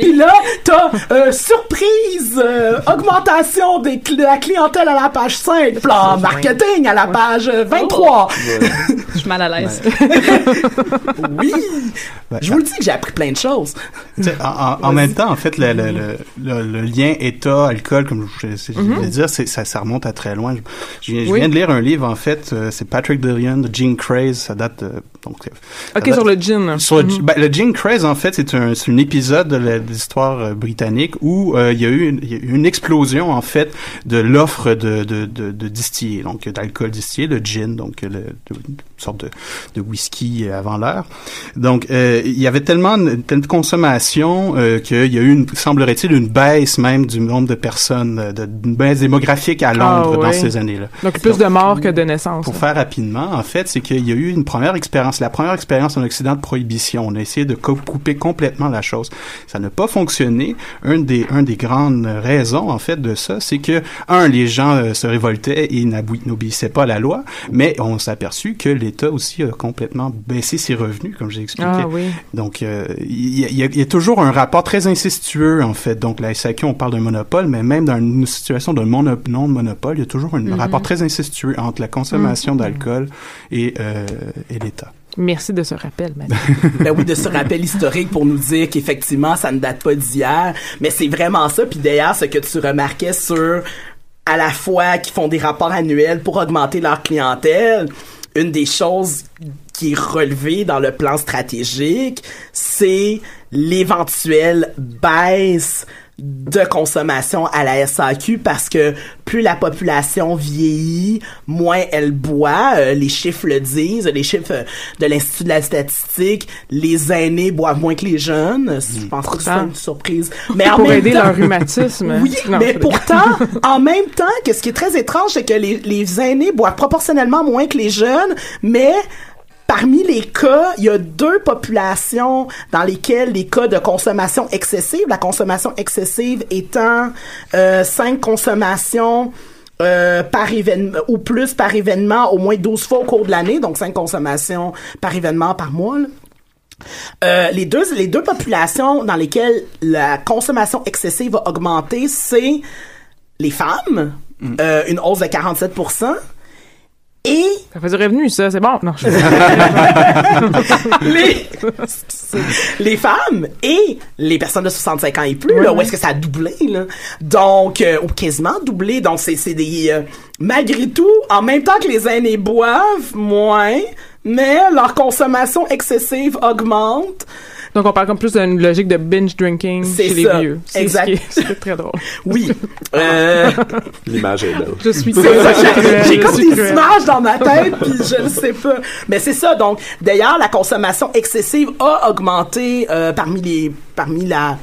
Speaker 4: Puis là, t'as euh, surprise, euh, augmentation des cl- de la clientèle à la page 5, plan marketing à la page euh, 23.
Speaker 7: Je suis mal à l'aise.
Speaker 4: oui! Je vous le dis que j'ai appris plein de choses.
Speaker 3: En, en- en même temps, en fait, le, le, le, le- le lien État-alcool, comme je, je, je
Speaker 4: Mhm.
Speaker 3: voulais dire, c'est, ça, ça remonte à très loin. Je, je viens, je
Speaker 2: Oui.
Speaker 3: viens de lire un livre, en fait, euh, c'est Patrick Dillon, de Gene Craze, ça date... donc, euh,
Speaker 2: Ok, sur le gin.
Speaker 3: sur le,
Speaker 2: Mhm.
Speaker 3: ben, le Gene Craze, en fait, c'est un, un épisode de l'histoire euh, britannique où euh, il y a eu une, il y a eu une explosion, en fait, de l'offre de, de, de, de distillés, donc d'alcool distillé, de gin, donc le, de- une sorte de, de whisky avant l'heure. Donc, euh, il y avait tellement de, telle consommation euh, qu'il y a eu, une, semblerait-il, une baisse même du nombre de personnes, de, une baisse démographique à Londres
Speaker 2: Ah,
Speaker 3: dans
Speaker 2: ouais.
Speaker 3: ces années-là.
Speaker 2: Donc, plus de morts que de naissances.
Speaker 3: Pour faire rapidement, en fait, c'est qu'il y a eu une première expérience, la première expérience en Occident de prohibition. On a essayé de co- couper complètement la chose. Ça n'a pas fonctionné. Un des, un des grandes raisons, en fait, de ça, c'est que, un, les gens euh, se révoltaient et n'obéissaient pas à la loi, mais on s'est aperçu que l'État aussi a complètement baissé ses revenus, comme j'ai expliqué.
Speaker 2: Ah oui.
Speaker 3: Donc, euh, il y, y a- il y a toujours un rapport très incestueux, en fait. Donc, la SAQ, on parle d'un monopole, mais même dans une situation de mono- non-monopole, il y a toujours un
Speaker 2: Mhm.
Speaker 3: rapport très incestueux entre la consommation
Speaker 2: Mhm.
Speaker 3: d'alcool et, euh, et l'État.
Speaker 2: Merci de ce rappel, madame.
Speaker 4: ben oui, de ce rappel historique pour nous dire qu'effectivement, ça ne date pas d'hier. Mais c'est vraiment ça. Puis d'ailleurs, ce que tu remarquais sur à la fois qui font des rapports annuels pour augmenter leur clientèle, une des choses qui est relevée dans le plan stratégique, c'est l'éventuelle baisse de consommation à la SAQ parce que plus la population vieillit, moins elle boit. Euh, les chiffres le disent, les chiffres euh, de l'Institut de la statistique, les aînés boivent moins que les jeunes. Je pense que c'est une surprise. Mais en
Speaker 2: Pour
Speaker 4: même
Speaker 2: aider
Speaker 4: temps-
Speaker 2: leur rhumatisme.
Speaker 4: Oui,
Speaker 2: Non,
Speaker 4: mais pourtant, en même temps, que ce qui est très étrange, c'est que les, les aînés boivent proportionnellement moins que les jeunes, mais Parmi les cas, il y a deux populations dans lesquelles les cas de consommation excessive, la consommation excessive étant euh, cinq consommations euh, par événement ou plus par événement au moins 12 fois au cours de l'année, donc cinq consommations par événement par mois. là. Euh, les deux les deux populations dans lesquelles la consommation excessive va augmenter, c'est les femmes, euh, une hausse de 47 et
Speaker 2: Ça fait du revenu, ça, c'est bon. Non, je...
Speaker 4: les, les femmes et les personnes de 65 ans et plus, là, où est-ce que ça a doublé, là? Donc, euh, ou quasiment doublé. Donc, c'est, c'est des, euh, malgré tout, en même temps que les aînés boivent moins, mais leur consommation excessive augmente.
Speaker 2: Donc, on parle comme plus d'une logique de binge drinking
Speaker 4: C'est
Speaker 2: chez
Speaker 4: ça.
Speaker 2: les vieux. C'est
Speaker 4: Exact.
Speaker 2: ce C'est très drôle.
Speaker 4: Oui. Euh,
Speaker 6: L'image est belle.
Speaker 2: Je suis
Speaker 4: j'ai- comme des
Speaker 2: cruel.
Speaker 4: images dans ma tête, puis je ne sais pas. Mais c'est ça, donc, d'ailleurs, la consommation excessive a augmenté euh, parmi les, parmi la,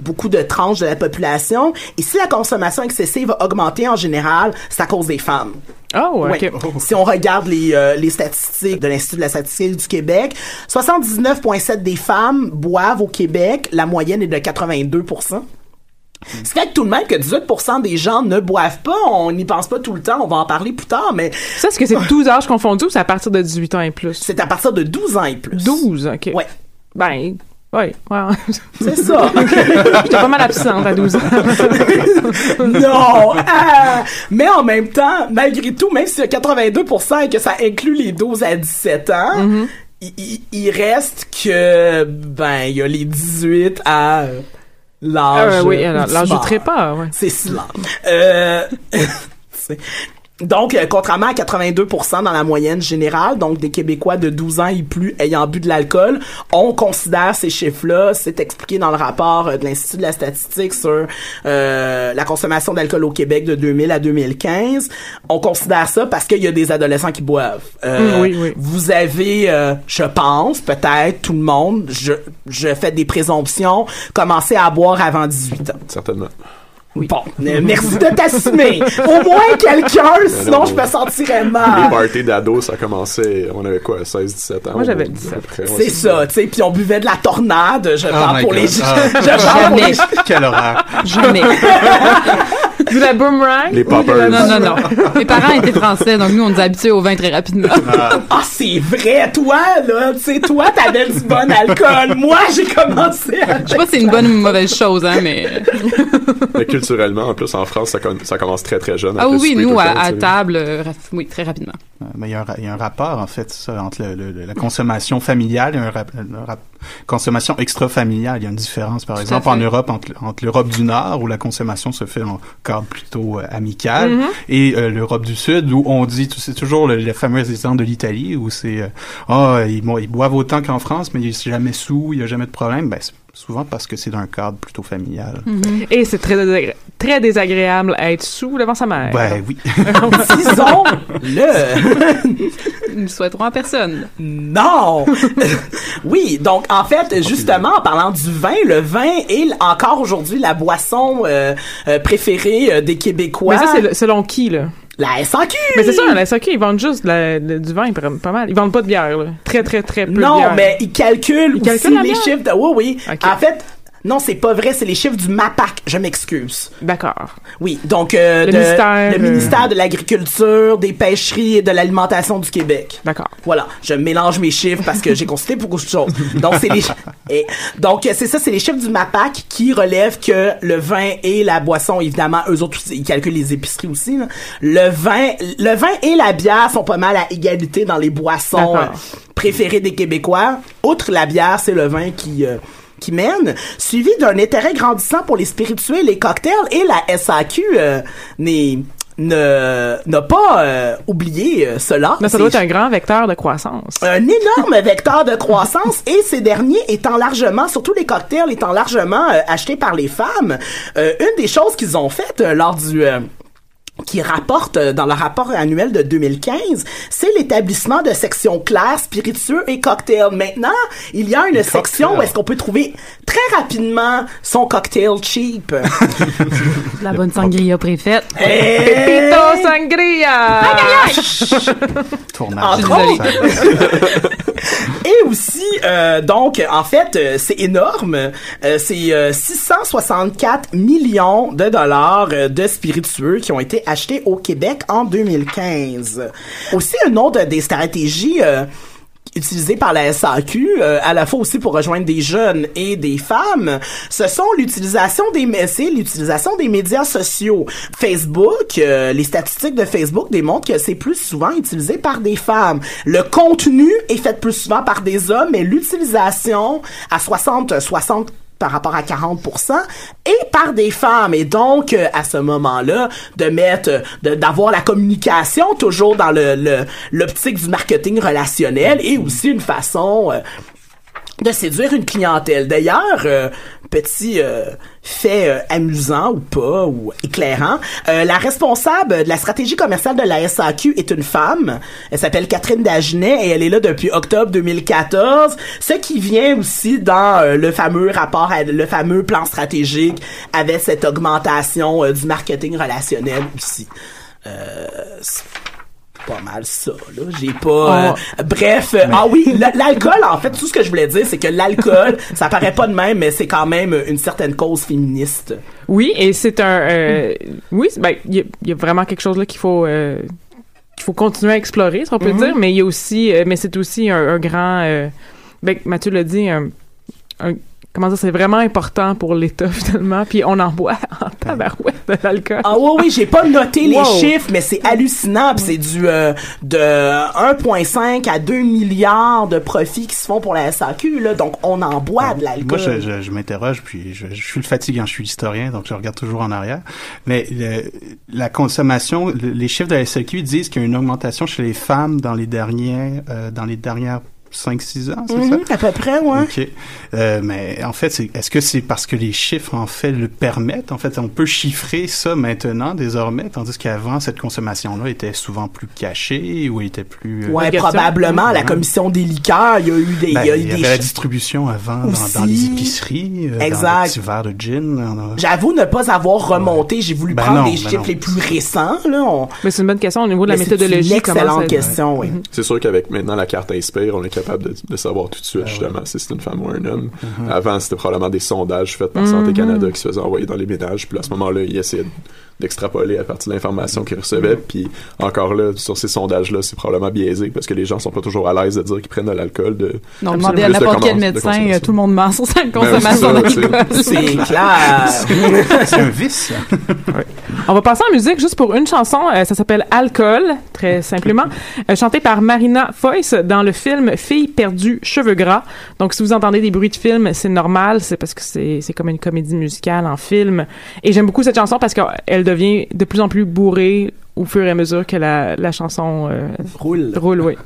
Speaker 4: beaucoup de tranches de la population. Et si la consommation excessive va augmenter en général, c'est à cause des femmes.
Speaker 2: Oh.
Speaker 4: Ouais. Si on regarde les, euh, les statistiques de l'Institut de la statistique du Québec, 79,7 des femmes boivent au Québec. La moyenne est de 82% ce fait que tout de même que 18% des gens ne boivent pas, on n'y pense pas tout le temps, on va en parler plus tard, mais...
Speaker 2: Ça, est-ce que c'est 12 âges confondus ou c'est à partir de 18 ans et plus?
Speaker 4: C'est à partir de 12 ans et plus.
Speaker 2: 12, ok.
Speaker 4: Ouais.
Speaker 2: Ben, ouais, ouais.
Speaker 4: C'est ça.
Speaker 2: J'étais pas mal absente à 12 ans.
Speaker 4: non! Ah! mais en même temps, malgré tout, même si y a 82% et que ça inclut les 12 à 17 ans,
Speaker 2: Mm-hmm.
Speaker 4: il, il- il reste que, ben, il y a les 18 à euh, l'âge.
Speaker 2: Euh, oui, l'âge du trépas, ouais.
Speaker 4: C'est cela. Euh, c'est- donc, euh, contrairement à 82% dans la moyenne générale, donc des Québécois de 12 ans et plus ayant bu de l'alcool, on considère ces chiffres-là, c'est expliqué dans le rapport euh, de l'Institut de la statistique sur euh, la consommation d'alcool au Québec de 2000 à 2015. On considère ça parce qu'il y a des adolescents qui boivent. Euh,
Speaker 2: Mm, oui, oui.
Speaker 4: Vous avez, euh, je pense, peut-être tout le monde, je, je fais des présomptions, commencé à boire avant 18 ans.
Speaker 6: Certainement.
Speaker 4: Bon, euh, merci de t'assumer. Au moins quelqu'un, sinon je me sentirais
Speaker 6: Les
Speaker 4: mal.
Speaker 6: parties d'ados, ça a commencé, on avait quoi, 16-17 ans?
Speaker 2: Moi, j'avais
Speaker 6: ou-
Speaker 2: 17.
Speaker 6: à peu près, ouais,
Speaker 4: C'est ça, tu sais, puis on buvait de la tornade, je
Speaker 3: Oh
Speaker 4: parle pour
Speaker 3: God.
Speaker 4: les je
Speaker 3: Ah.
Speaker 4: parle pour les.
Speaker 3: Quelle horreur.
Speaker 7: Jamais.
Speaker 2: Du la boomerang?
Speaker 6: Les poppers.
Speaker 7: Non, non, non. Mes parents étaient français, donc nous, on nous a habitués au vin très rapidement.
Speaker 4: Ah, c'est vrai, toi là, tu sais toi t'avais du bon alcool. Moi, j'ai commencé à
Speaker 7: Je sais pas si c'est une bonne ou une mauvaise chose, hein, mais...
Speaker 6: Mais culturellement, en plus, en France, ça, con- ça commence très très jeune.
Speaker 7: Ah oui, nous, à,
Speaker 6: temps,
Speaker 7: table, euh, oui, très rapidement.
Speaker 3: Euh, Mais il y, a un ra- il y a un rapport, en fait, ça, entre le- le- le- la consommation familiale et un rap- rap- consommation extra-familiale. Il y a une différence, par
Speaker 7: Tout
Speaker 3: exemple, en Europe, entre, entre l'Europe du Nord, où la consommation se fait en cadre plutôt euh, amical,
Speaker 7: Mm-hmm.
Speaker 3: et euh, l'Europe du Sud, où on dit, c'est toujours le, le fameux exemple de l'Italie, où c'est, euh, ah, ils, ils boivent autant qu'en France, mais il n'y a jamais sous, il n'y a jamais de problème. Ben, c'est souvent parce que c'est d'un cadre plutôt familial.
Speaker 7: Mm-hmm.
Speaker 2: Et c'est très, désagré- très désagréable à être sous devant sa mère.
Speaker 3: Ben oui.
Speaker 4: disons le
Speaker 7: Nous le souhaiterons à personne.
Speaker 4: Non! oui, donc en fait, justement, en parlant du vin, le vin est encore aujourd'hui la boisson euh, euh, préférée euh, des Québécois.
Speaker 2: Mais ça, c'est selon qui, là?
Speaker 4: La SAQ!
Speaker 2: Mais c'est ça, la SAQ, ils vendent juste de la- de- du vin, pas pas mal. Ils vendent pas de bière, là. Très, très, très peu de
Speaker 4: Non, mais ils calculent
Speaker 2: Ils calculent
Speaker 4: les chiffres de... Oui, oui. En fait... Non, c'est pas vrai, c'est les chiffres du MAPAC, je m'excuse.
Speaker 2: D'accord.
Speaker 4: Oui, donc euh,
Speaker 2: Le
Speaker 4: de-
Speaker 2: ministère,
Speaker 4: le
Speaker 2: euh,
Speaker 4: ministère de l'Agriculture, des Pêcheries et de l'Alimentation du Québec.
Speaker 2: D'accord.
Speaker 4: Voilà, je mélange mes chiffres parce que j'ai consulté beaucoup de choses. Donc c'est les et, donc euh, c'est ça, c'est les chiffres du MAPAC qui relèvent que le vin et la boisson, évidemment, eux autres ils calculent les épiceries aussi. là. Le vin, le vin et la bière sont pas mal à égalité dans les boissons euh, préférées des Québécois. Outre la bière, c'est le vin qui euh, qui mène, suivi d'un intérêt grandissant pour les spiritueux et les cocktails, et la SAQ euh, n'est ne n'a pas euh, oublié euh, cela.
Speaker 2: Mais ça doit être un grand vecteur de croissance.
Speaker 4: un énorme vecteur de croissance et ces derniers étant largement, surtout les cocktails étant largement euh, achetés par les femmes. Une des choses qu'ils ont faites lors du qui rapporte euh, dans le rapport annuel de 2015, c'est l'établissement de sections claires, spiritueux et cocktails. Maintenant, il y a une section où est-ce qu'on peut trouver très rapidement son cocktail cheap.
Speaker 7: La bonne sangria préfaite.
Speaker 4: Et-
Speaker 2: Pepito Sangria!
Speaker 3: Tournage.
Speaker 4: Et aussi, euh, donc, en fait, euh, c'est énorme. Euh, c'est euh, 664 millions de dollars euh, de spiritueux qui ont été achetés au Québec en 2015. Aussi, une autre des stratégies euh, utilisées par la SAQ, euh, à la fois aussi pour rejoindre des jeunes et des femmes, ce sont l'utilisation des c'est l'utilisation des médias sociaux. Facebook, euh, les statistiques de Facebook démontrent que c'est plus souvent utilisé par des femmes. Le contenu est fait plus souvent par des hommes, mais l'utilisation à 60 60 par rapport à 40% et par des femmes et donc euh, à ce moment-là de mettre euh, d'avoir la communication toujours dans le l'optique du marketing relationnel et aussi une façon euh, de séduire une clientèle. D'ailleurs, petit fait euh, amusant ou pas ou éclairant, euh, la responsable de la stratégie commerciale de la SAQ est une femme. Elle s'appelle Catherine Dagenet et elle est là depuis octobre 2014, ce qui vient aussi dans euh, le fameux rapport, le fameux plan stratégique avec cette augmentation euh, du marketing relationnel aussi. Pas mal ça là j'ai pas euh, bref euh, ah oui l'alcool en fait tout ce que je voulais dire c'est que l'alcool ça paraît pas de même mais c'est quand même une certaine cause féministe
Speaker 2: Oui, et c'est un. euh, oui, ben, il y, a- il y a vraiment quelque chose là qu'il faut. euh, qu'il faut continuer à explorer, si on peut
Speaker 4: Mhm.
Speaker 2: dire, mais il y a aussi, mais c'est aussi un, un grand, ben, Mathieu l'a dit, un, un- comment dire, c'est vraiment important pour l'État finalement, puis on en boit en tabarouette de l'alcool.
Speaker 4: ah oui oui j'ai pas noté les
Speaker 2: Wow.
Speaker 4: chiffres mais c'est hallucinant puis c'est du euh, de 1.5 à 2 milliards de profits qui se font pour la SAQ là donc on en boit de
Speaker 3: Moi,
Speaker 4: l'alcool
Speaker 3: je, je, je m'interroge, puis je, je suis le fatiguant, je suis historien, donc je regarde toujours en arrière. Mais le- la consommation, le- les chiffres de la SLQ disent qu'il y a une augmentation chez les femmes dans les derniers, euh, dans les dernières 5-6 ans, c'est
Speaker 4: Mhm,
Speaker 3: ça?
Speaker 4: à peu près ouais
Speaker 3: Ok. Euh, mais en fait, est-ce que c'est parce que les chiffres en fait le permettent? En fait, on peut chiffrer ça maintenant désormais, tandis qu'avant cette consommation-là était souvent plus cachée ou était plus. euh,
Speaker 4: Ouais, probablement. La
Speaker 3: Ouais.
Speaker 4: commission des liqueurs, il y a eu des,
Speaker 3: Ben,
Speaker 4: il y a eu
Speaker 3: il y
Speaker 4: des
Speaker 3: avait la distribution avant dans,
Speaker 4: Aussi.
Speaker 3: dans les épiceries, euh,
Speaker 4: Exact.
Speaker 3: dans les petits verres de gin.
Speaker 4: J'avoue ne pas avoir remonté. J'ai voulu
Speaker 3: Ben
Speaker 4: prendre
Speaker 3: non,
Speaker 4: des
Speaker 3: ben
Speaker 4: chiffres
Speaker 3: non.
Speaker 4: les plus récents. Là. On-
Speaker 2: Mais c'est une bonne question au niveau de la
Speaker 4: Mais c'est
Speaker 2: méthodologie.
Speaker 4: une excellente question, oui.
Speaker 6: C'est sûr qu'avec maintenant la carte Inspire, on est capable de, de savoir tout de
Speaker 4: Ah
Speaker 6: suite justement si c'est une femme ou un homme.
Speaker 4: Mm-hmm.
Speaker 6: Avant, c'était probablement des sondages faits par Santé
Speaker 2: Mhm.
Speaker 6: Canada qui se faisaient envoyer dans les ménages. Puis à ce moment-là, ils essayaient d'extrapoler à partir de l'information qu'ils recevaient.
Speaker 4: Mm-hmm.
Speaker 6: Puis encore là, sur ces sondages-là, c'est probablement biaisé parce que les gens sont pas toujours à l'aise de dire qu'ils prennent de l'alcool. De,
Speaker 7: Non, demandez à n'importe quel médecin, euh, tout le monde ment sur sa
Speaker 6: Ben,
Speaker 7: consommation d'alcool.
Speaker 4: C'est clair.
Speaker 3: c'est un vice.
Speaker 2: On va passer en musique juste pour une chanson. euh, ça s'appelle Alcool, très simplement, euh, chantée par Marina Foïs dans le film Fille perdue, cheveux gras. Donc, si vous entendez des bruits de film, c'est normal. C'est parce que c'est c'est comme une comédie musicale en film. Et j'aime beaucoup cette chanson parce qu'elle devient de plus en plus bourrée au fur et à mesure que la, la chanson euh,
Speaker 4: roule.
Speaker 2: Roule, oui.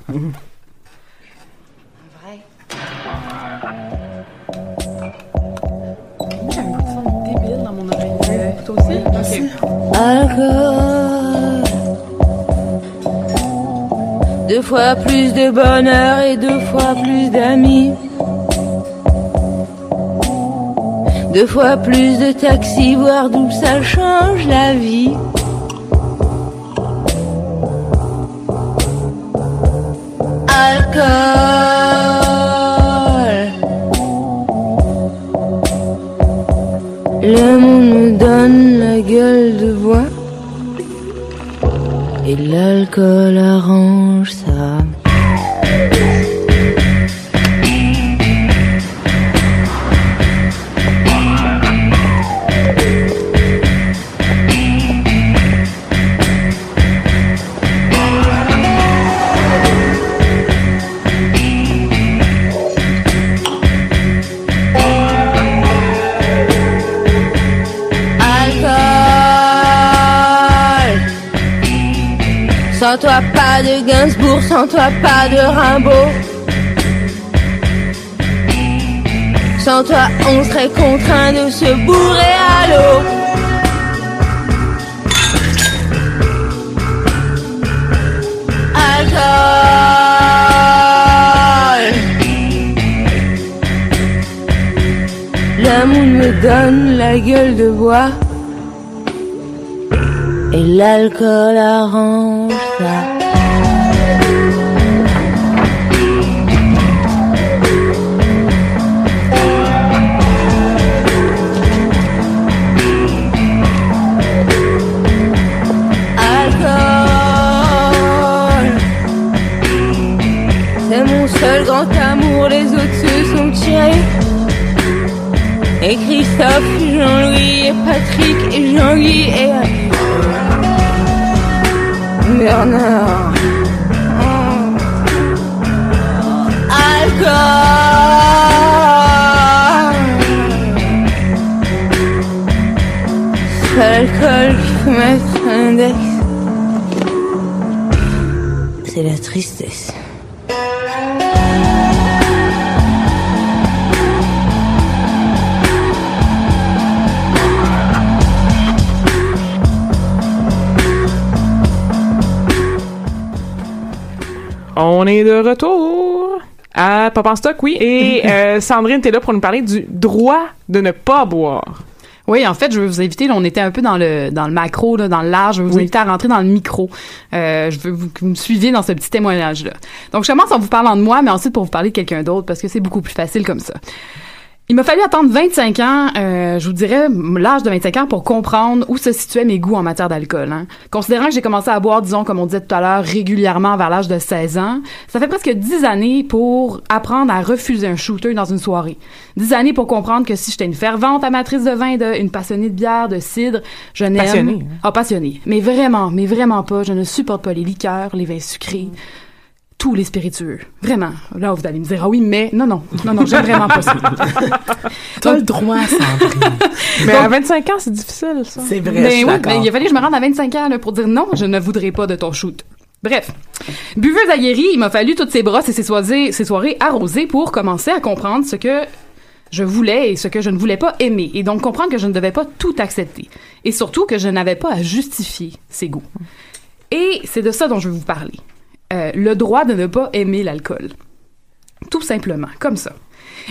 Speaker 7: débile dans mon oreille. Toi aussi?
Speaker 8: Alcool. Deux fois plus de bonheur et deux fois plus d'amis. Deux fois plus de taxis, voir d'où ça change la vie. Alcool. Le monde me donne la gueule de bois. Et l'alcool arrange ça. Sans toi pas de Gainsbourg, sans toi pas de Rimbaud. Sans toi on serait contraint de se bourrer à l'eau. Alcool. L'amour me donne la gueule de bois. Et l'alcool arrange ça. Alcool. C'est mon seul grand amour, les autres se sont tirés. Et Christophe, Jean-Louis et Patrick et Jean-Guy et Bernard. Oh. Alcool. C'est l'alcool qu'il faut mettre un index. C'est la tristesse.
Speaker 2: On est de retour à Pop en stock, oui. Et euh, Sandrine, t'es là pour nous parler du droit de ne pas boire.
Speaker 7: Oui, en fait, je veux vous inviter, là, on était un peu dans le dans le macro, là, dans le large, je veux vous inviter à rentrer dans le micro. Euh, je veux vous, que vous me suiviez dans ce petit témoignage-là. Donc, je commence en vous parlant de moi, mais ensuite pour vous parler de quelqu'un d'autre, parce que c'est beaucoup plus facile comme ça. Il m'a fallu attendre 25 ans, euh, je vous dirais l'âge de 25 ans pour comprendre où se situaient mes goûts en matière d'alcool. Hein. Considérant que j'ai commencé à boire, disons, comme on disait tout à l'heure, régulièrement vers l'âge de 16 ans, ça fait presque 10 années pour apprendre à refuser un shooter dans une soirée. 10 années pour comprendre que si j'étais une fervente amatrice de vin, de, une passionnée de bière, de cidre, je n'aime...
Speaker 2: Passionnée, hein.
Speaker 7: Ah, passionnée. Mais vraiment, mais vraiment pas. Je ne supporte pas les liqueurs, les vins sucrés tous les spiritueux. Vraiment. Là, vous allez me dire, ah oui, mais non, non, non, non, j'aime vraiment pas ça.
Speaker 4: T'as le droit, Sandrine.
Speaker 2: Mais à 25 ans, c'est difficile, ça.
Speaker 4: C'est vrai, je
Speaker 7: Mais
Speaker 4: suis
Speaker 7: oui, mais il a fallu que je me rende à 25 ans là, pour dire non, je ne voudrais pas de ton shoot. Bref, buveuse aguerrie, il m'a fallu toutes ces brosses et ces soirées, ces soirées arrosées pour commencer à comprendre ce que je voulais et ce que je ne voulais pas aimer, et donc comprendre que je ne devais pas tout accepter, et surtout que je n'avais pas à justifier ses goûts. Et c'est de ça dont je veux vous parler. Euh, le droit de ne pas aimer l'alcool. Tout simplement, comme ça.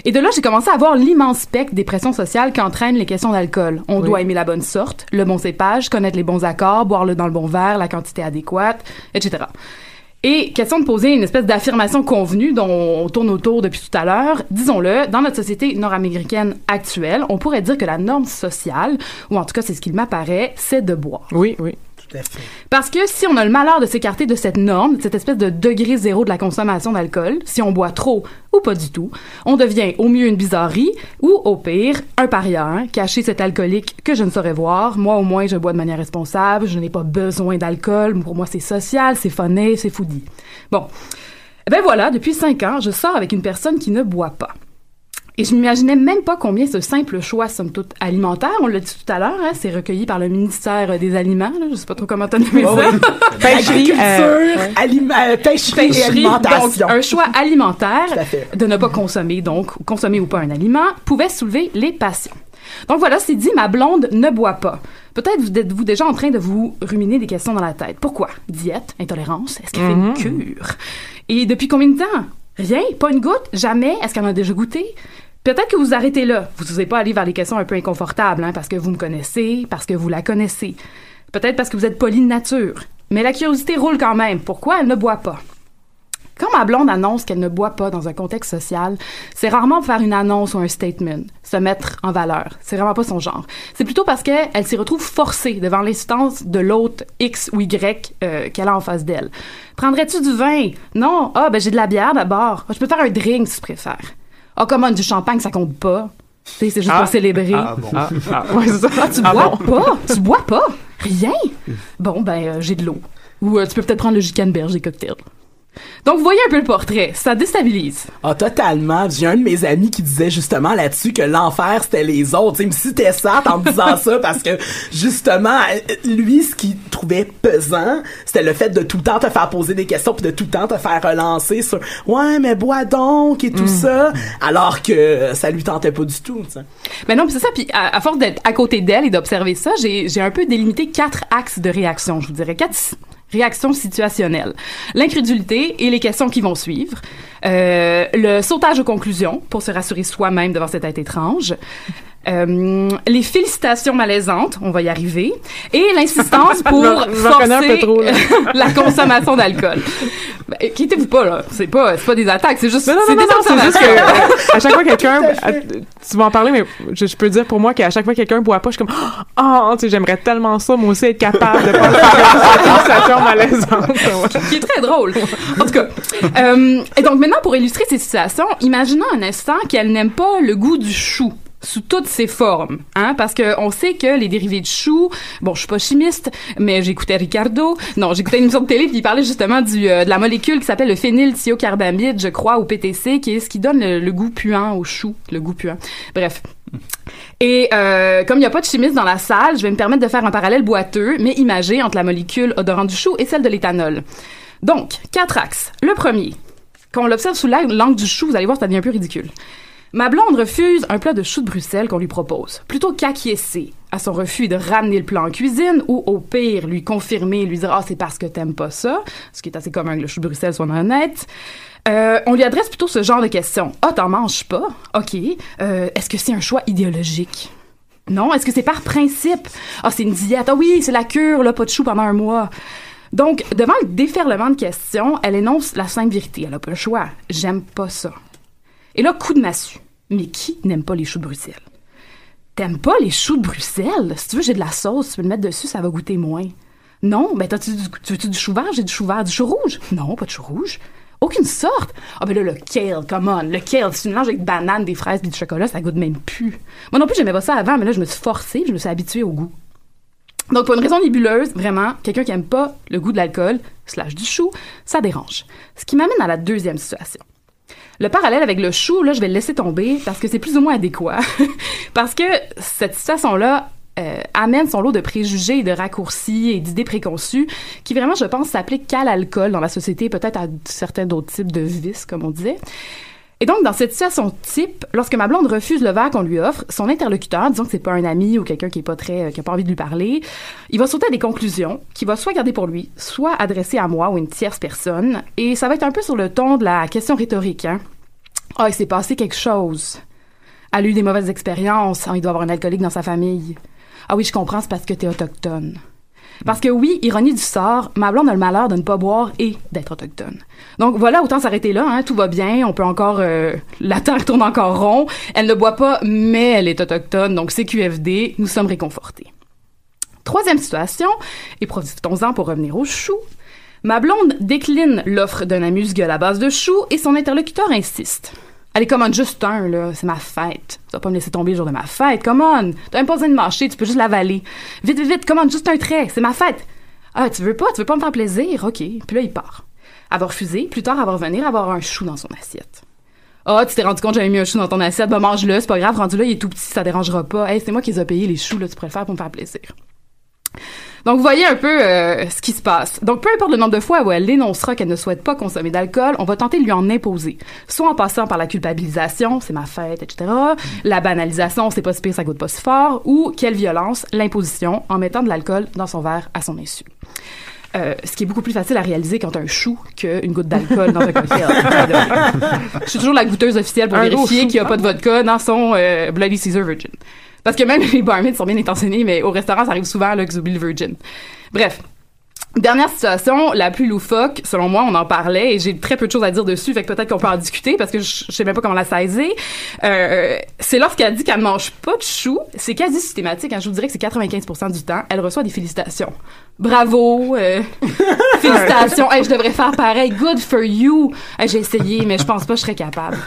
Speaker 7: Et de là, j'ai commencé à voir l'immense spectre des pressions sociales qu'entraînent les questions d'alcool. On
Speaker 2: Oui.
Speaker 7: doit aimer la bonne sorte, le bon cépage, connaître les bons accords, boire le dans le bon verre, la quantité adéquate, etc. Et question de poser une espèce d'affirmation convenue dont on tourne autour depuis tout à l'heure. Disons-le, dans notre société nord-américaine actuelle, on pourrait dire que la norme sociale, ou en tout cas c'est ce qu'il m'apparaît, c'est de boire.
Speaker 2: Oui, oui.
Speaker 7: Parce que si on a le malheur de s'écarter de cette norme, de cette espèce de degré zéro de la consommation d'alcool, si on boit trop ou pas du tout, on devient au mieux une bizarrerie ou au pire un paria, hein, caché cet alcoolique que je ne saurais voir. Moi au moins je bois de manière responsable, je n'ai pas besoin d'alcool, pour moi c'est social, c'est funné, c'est foodie. Bon. Eh Ben voilà, depuis cinq ans, je sors avec une personne qui ne boit pas. Et je m'imaginais même pas combien ce simple choix, somme toute, alimentaire, on l'a dit tout à l'heure, hein, c'est recueilli par le ministère des Aliments, là, je sais pas trop comment t'as nommé
Speaker 4: Oh
Speaker 7: ça.
Speaker 4: oui.
Speaker 7: Pêcherie, euh,
Speaker 4: aliment- euh, pêcherie, et
Speaker 7: Pêcherie,
Speaker 4: alimentation.
Speaker 7: donc un choix alimentaire de ne pas consommer, donc consommer ou pas un aliment, pouvait soulever les passions. Donc voilà, c'est dit, ma blonde ne boit pas. Peut-être vous êtes-vous déjà en train de vous ruminer des questions dans la tête. Pourquoi? Diète, intolérance, est-ce qu'elle
Speaker 2: Mhm.
Speaker 7: fait une cure? Et depuis combien de temps? Rien? Pas une goutte? Jamais? Est-ce qu'elle en a déjà goûté? Peut-être que vous arrêtez là. Vous n'osez pas aller vers les questions un peu inconfortables, hein, parce que vous me connaissez, parce que vous la connaissez. Peut-être parce que vous êtes poli de nature. Mais la curiosité roule quand même. Pourquoi elle ne boit pas? Quand ma blonde annonce qu'elle ne boit pas dans un contexte social, c'est rarement pour faire une annonce ou un statement, se mettre en valeur. C'est vraiment pas son genre. C'est plutôt parce qu'elle elle s'y retrouve forcée devant l'instance de l'autre X ou Y euh, qu'elle a en face d'elle. Prendrais-tu du vin? Non. Ah, ben j'ai de la bière d'abord. Je peux faire un drink si tu préfères. Ah, comment du champagne, ça compte pas. Tu sais, c'est juste
Speaker 2: Ah.
Speaker 7: pour célébrer.
Speaker 2: Ah, bon. Ah, ah, ouais, c'est ça.
Speaker 7: Ah, tu
Speaker 2: Ah,
Speaker 7: bois
Speaker 2: bon.
Speaker 7: pas? Tu bois pas? Rien? Bon, ben, euh, j'ai de l'eau. Ou euh, tu peux peut-être prendre le canneberge des cocktails. Donc, vous voyez un peu le portrait. Ça déstabilise.
Speaker 4: Ah, totalement. J'ai un de mes amis qui disait justement là-dessus que l'enfer, c'était les autres. Il me citait ça en me disant ça parce que, justement, euh, lui, ce qu'il trouvait pesant, c'était le fait de tout le temps te faire poser des questions puis de tout le temps te faire relancer sur « Ouais, mais bois donc » et tout ça, alors que ça lui tentait pas du tout.
Speaker 7: Ben non, c'est ça. Puis à, à force d'être à côté d'elle et d'observer ça, j'ai j'ai un peu délimité quatre axes de réaction, je vous dirais. Quatre s- réactions situationnelles. L'incrédulité et les questions qui vont suivre. Euh, le sautage aux conclusions pour se rassurer soi-même devant cette tête étrange. Euh, les félicitations malaisantes, on va y arriver, et l'insistance pour forcer la consommation d'alcool. Ben, Quittez-vous pas là, c'est pas c'est pas des attaques, c'est juste
Speaker 2: Non, non,
Speaker 7: c'est
Speaker 2: non,
Speaker 7: des
Speaker 2: non, c'est juste que euh, à chaque fois quelqu'un, tu vas en parler, mais je, je peux dire pour moi qu'à chaque fois quelqu'un boit pas, je suis comme, oh, tu sais, j'aimerais tellement ça, moi aussi, être capable de pas faire une malaisante.
Speaker 7: qui est très drôle. En tout cas, euh, et donc maintenant pour illustrer ces situations, imaginons un instant qu'elle n'aime pas le goût du chou sous toutes ses formes, hein, parce que on sait que les dérivés de chou, bon, je suis pas chimiste, mais j'écoutais Ricardo, non, j'écoutais une émission de télé puis il parlait justement du euh, de la molécule qui s'appelle le phénylthiocarbamide, je crois, au PTC, qui est ce qui donne le, goût puant au chou, le goût puant. Bref. Et euh, comme il n'y a pas de chimiste dans la salle, je vais me permettre de faire un parallèle boiteux, mais imagé entre la molécule odorante du chou et celle de l'éthanol. Donc, quatre axes. Le premier, quand on l'observe sous la- l'angle du chou, vous allez voir, ça devient un peu ridicule. Ma blonde refuse un plat de choux de Bruxelles qu'on lui propose, plutôt qu'acquiescer à son refus de ramener le plat en cuisine ou au pire lui confirmer, lui dire ah c'est parce que t'aimes pas ça, ce qui est assez commun que le chou de Bruxelles soit honnête. Euh, on lui adresse plutôt ce genre de questions. Ah t'en manges pas Ok. Euh, Est-ce que c'est un choix idéologique? Non. Est-ce que c'est par principe? Ah c'est une diète. Ah oui c'est la cure là pas de chou pendant un mois. Donc, devant le déferlement de questions, elle énonce la simple vérité. Elle a pas le choix. J'aime pas ça. Et là, coup de massue. Mais qui n'aime pas les choux de Bruxelles? T'aimes pas les choux de Bruxelles? Si tu veux, j'ai de la sauce, tu peux le mettre dessus, ça va goûter moins. Non, ben t'as-tu du, tu veux-tu du chou vert? J'ai du chou vert. Du chou rouge? Non, pas de chou rouge. Aucune sorte. Ah ben là, le kale, come on. Le kale, si tu mélanges avec des bananes, des fraises puis du chocolat, ça goûte même plus. Moi non plus, j'aimais pas ça avant, mais là, je me suis forcée, je me suis habituée au goût. Donc, pour une raison nébuleuse, vraiment, quelqu'un qui aime pas le goût de l'alcool, slash du chou, ça dérange. Ce qui m'amène à la deuxième situation. Le parallèle avec le chou, là, je vais le laisser tomber parce que c'est plus ou moins adéquat. parce que cette situation-là euh, amène son lot de préjugés et de raccourcis et d'idées préconçues qui vraiment, je pense, s'appliquent qu'à l'alcool dans la société, peut-être à certains d'autres types de vices, comme on disait. Et donc, dans cette situation type, lorsque ma blonde refuse le verre qu'on lui offre, son interlocuteur, disons que c'est pas un ami ou quelqu'un qui est pas très, euh, qui a pas envie de lui parler, il va sauter à des conclusions qu'il va soit garder pour lui, soit adresser à moi ou une tierce personne. Et ça va être un peu sur le ton de la question rhétorique, hein. Ah, il s'est passé quelque chose. Elle a eu des mauvaises expériences. Ah, il doit avoir un alcoolique dans sa famille. Ah oui, je comprends, c'est parce que t'es autochtone. Parce que oui, ironie du sort, ma blonde a le malheur de ne pas boire et d'être autochtone. Donc voilà, autant s'arrêter là, hein, tout va bien, on peut encore... euh, la terre tourne encore rond. Elle ne boit pas, mais elle est autochtone, donc c'est QFD, nous sommes réconfortés. Troisième situation, et profitons-en pour revenir au chou. Ma blonde décline l'offre d'un amuse-gueule à base de choux et son interlocuteur insiste. Allez, commande juste un, là. C'est ma fête. Tu vas pas me laisser tomber le jour de ma fête. Commande. T'as même pas besoin de mâcher, tu peux juste l'avaler. Vite, vite, vite, commande juste un trait. C'est ma fête. Ah, tu veux pas? Tu veux pas me faire plaisir? OK. Puis là, il part. Va refuser. Plus tard, va revenir avoir un chou dans son assiette. Ah, tu t'es rendu compte que j'avais mis un chou dans ton assiette. Bah, mange-le. C'est pas grave. Rendu là, il est tout petit. Ça dérangera pas. Hey, c'est moi qui les ai payés, les choux, là. Tu pourrais le faire pour me faire plaisir. Donc, vous voyez un peu euh, ce qui se passe. Donc, peu importe le nombre de fois où elle énoncera qu'elle ne souhaite pas consommer d'alcool, on va tenter de lui en imposer. Soit en passant par la culpabilisation, c'est ma fête, etc. La banalisation, c'est pas si pire, ça goûte pas si fort. Ou, quelle violence, l'imposition, en mettant de l'alcool dans son verre à son insu. Euh, ce qui est beaucoup plus facile à réaliser quand un chou qu'une goutte d'alcool dans un cocktail. Je suis toujours la goûteuse officielle pour
Speaker 2: Un
Speaker 7: vérifier qu'il n'y a pas de vodka dans son euh, Bloody Caesar Virgin. Parce que même les barmaids sont bien intentionnés, mais au restaurant, ça arrive souvent là, oublient le Virgin. Bref. Dernière situation, la plus loufoque, selon moi, on en parlait et j'ai très peu de choses à dire dessus, fait que peut-être qu'on peut en discuter parce que je, je sais même pas comment la saisir. Euh, c'est lorsqu'elle dit qu'elle ne mange pas de choux, c'est quasi systématique. hein, je vous dirais que c'est 95% du temps, elle reçoit des félicitations. Bravo, euh, félicitations. Hey, je devrais faire pareil. Good for you. Hey, j'ai essayé, mais je pense pas que je serais capable.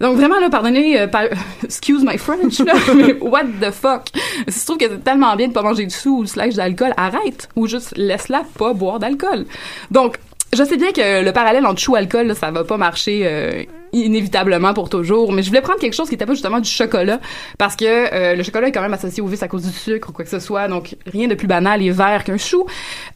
Speaker 7: Donc vraiment là, pardonnez, euh, par- excuse my French là, mais what the fuck? Si tu trouves que c'est tellement bien de pas manger de sous ou slash d'alcool, arrête ou juste laisse-la pas boire d'alcool. Donc je sais bien que le parallèle entre chou et alcool, là, ça va pas marcher euh, inévitablement pour toujours, mais je voulais prendre quelque chose qui était pas justement du chocolat, parce que euh, le chocolat est quand même associé au vice à cause du sucre ou quoi que ce soit, donc rien de plus banal et vert qu'un chou.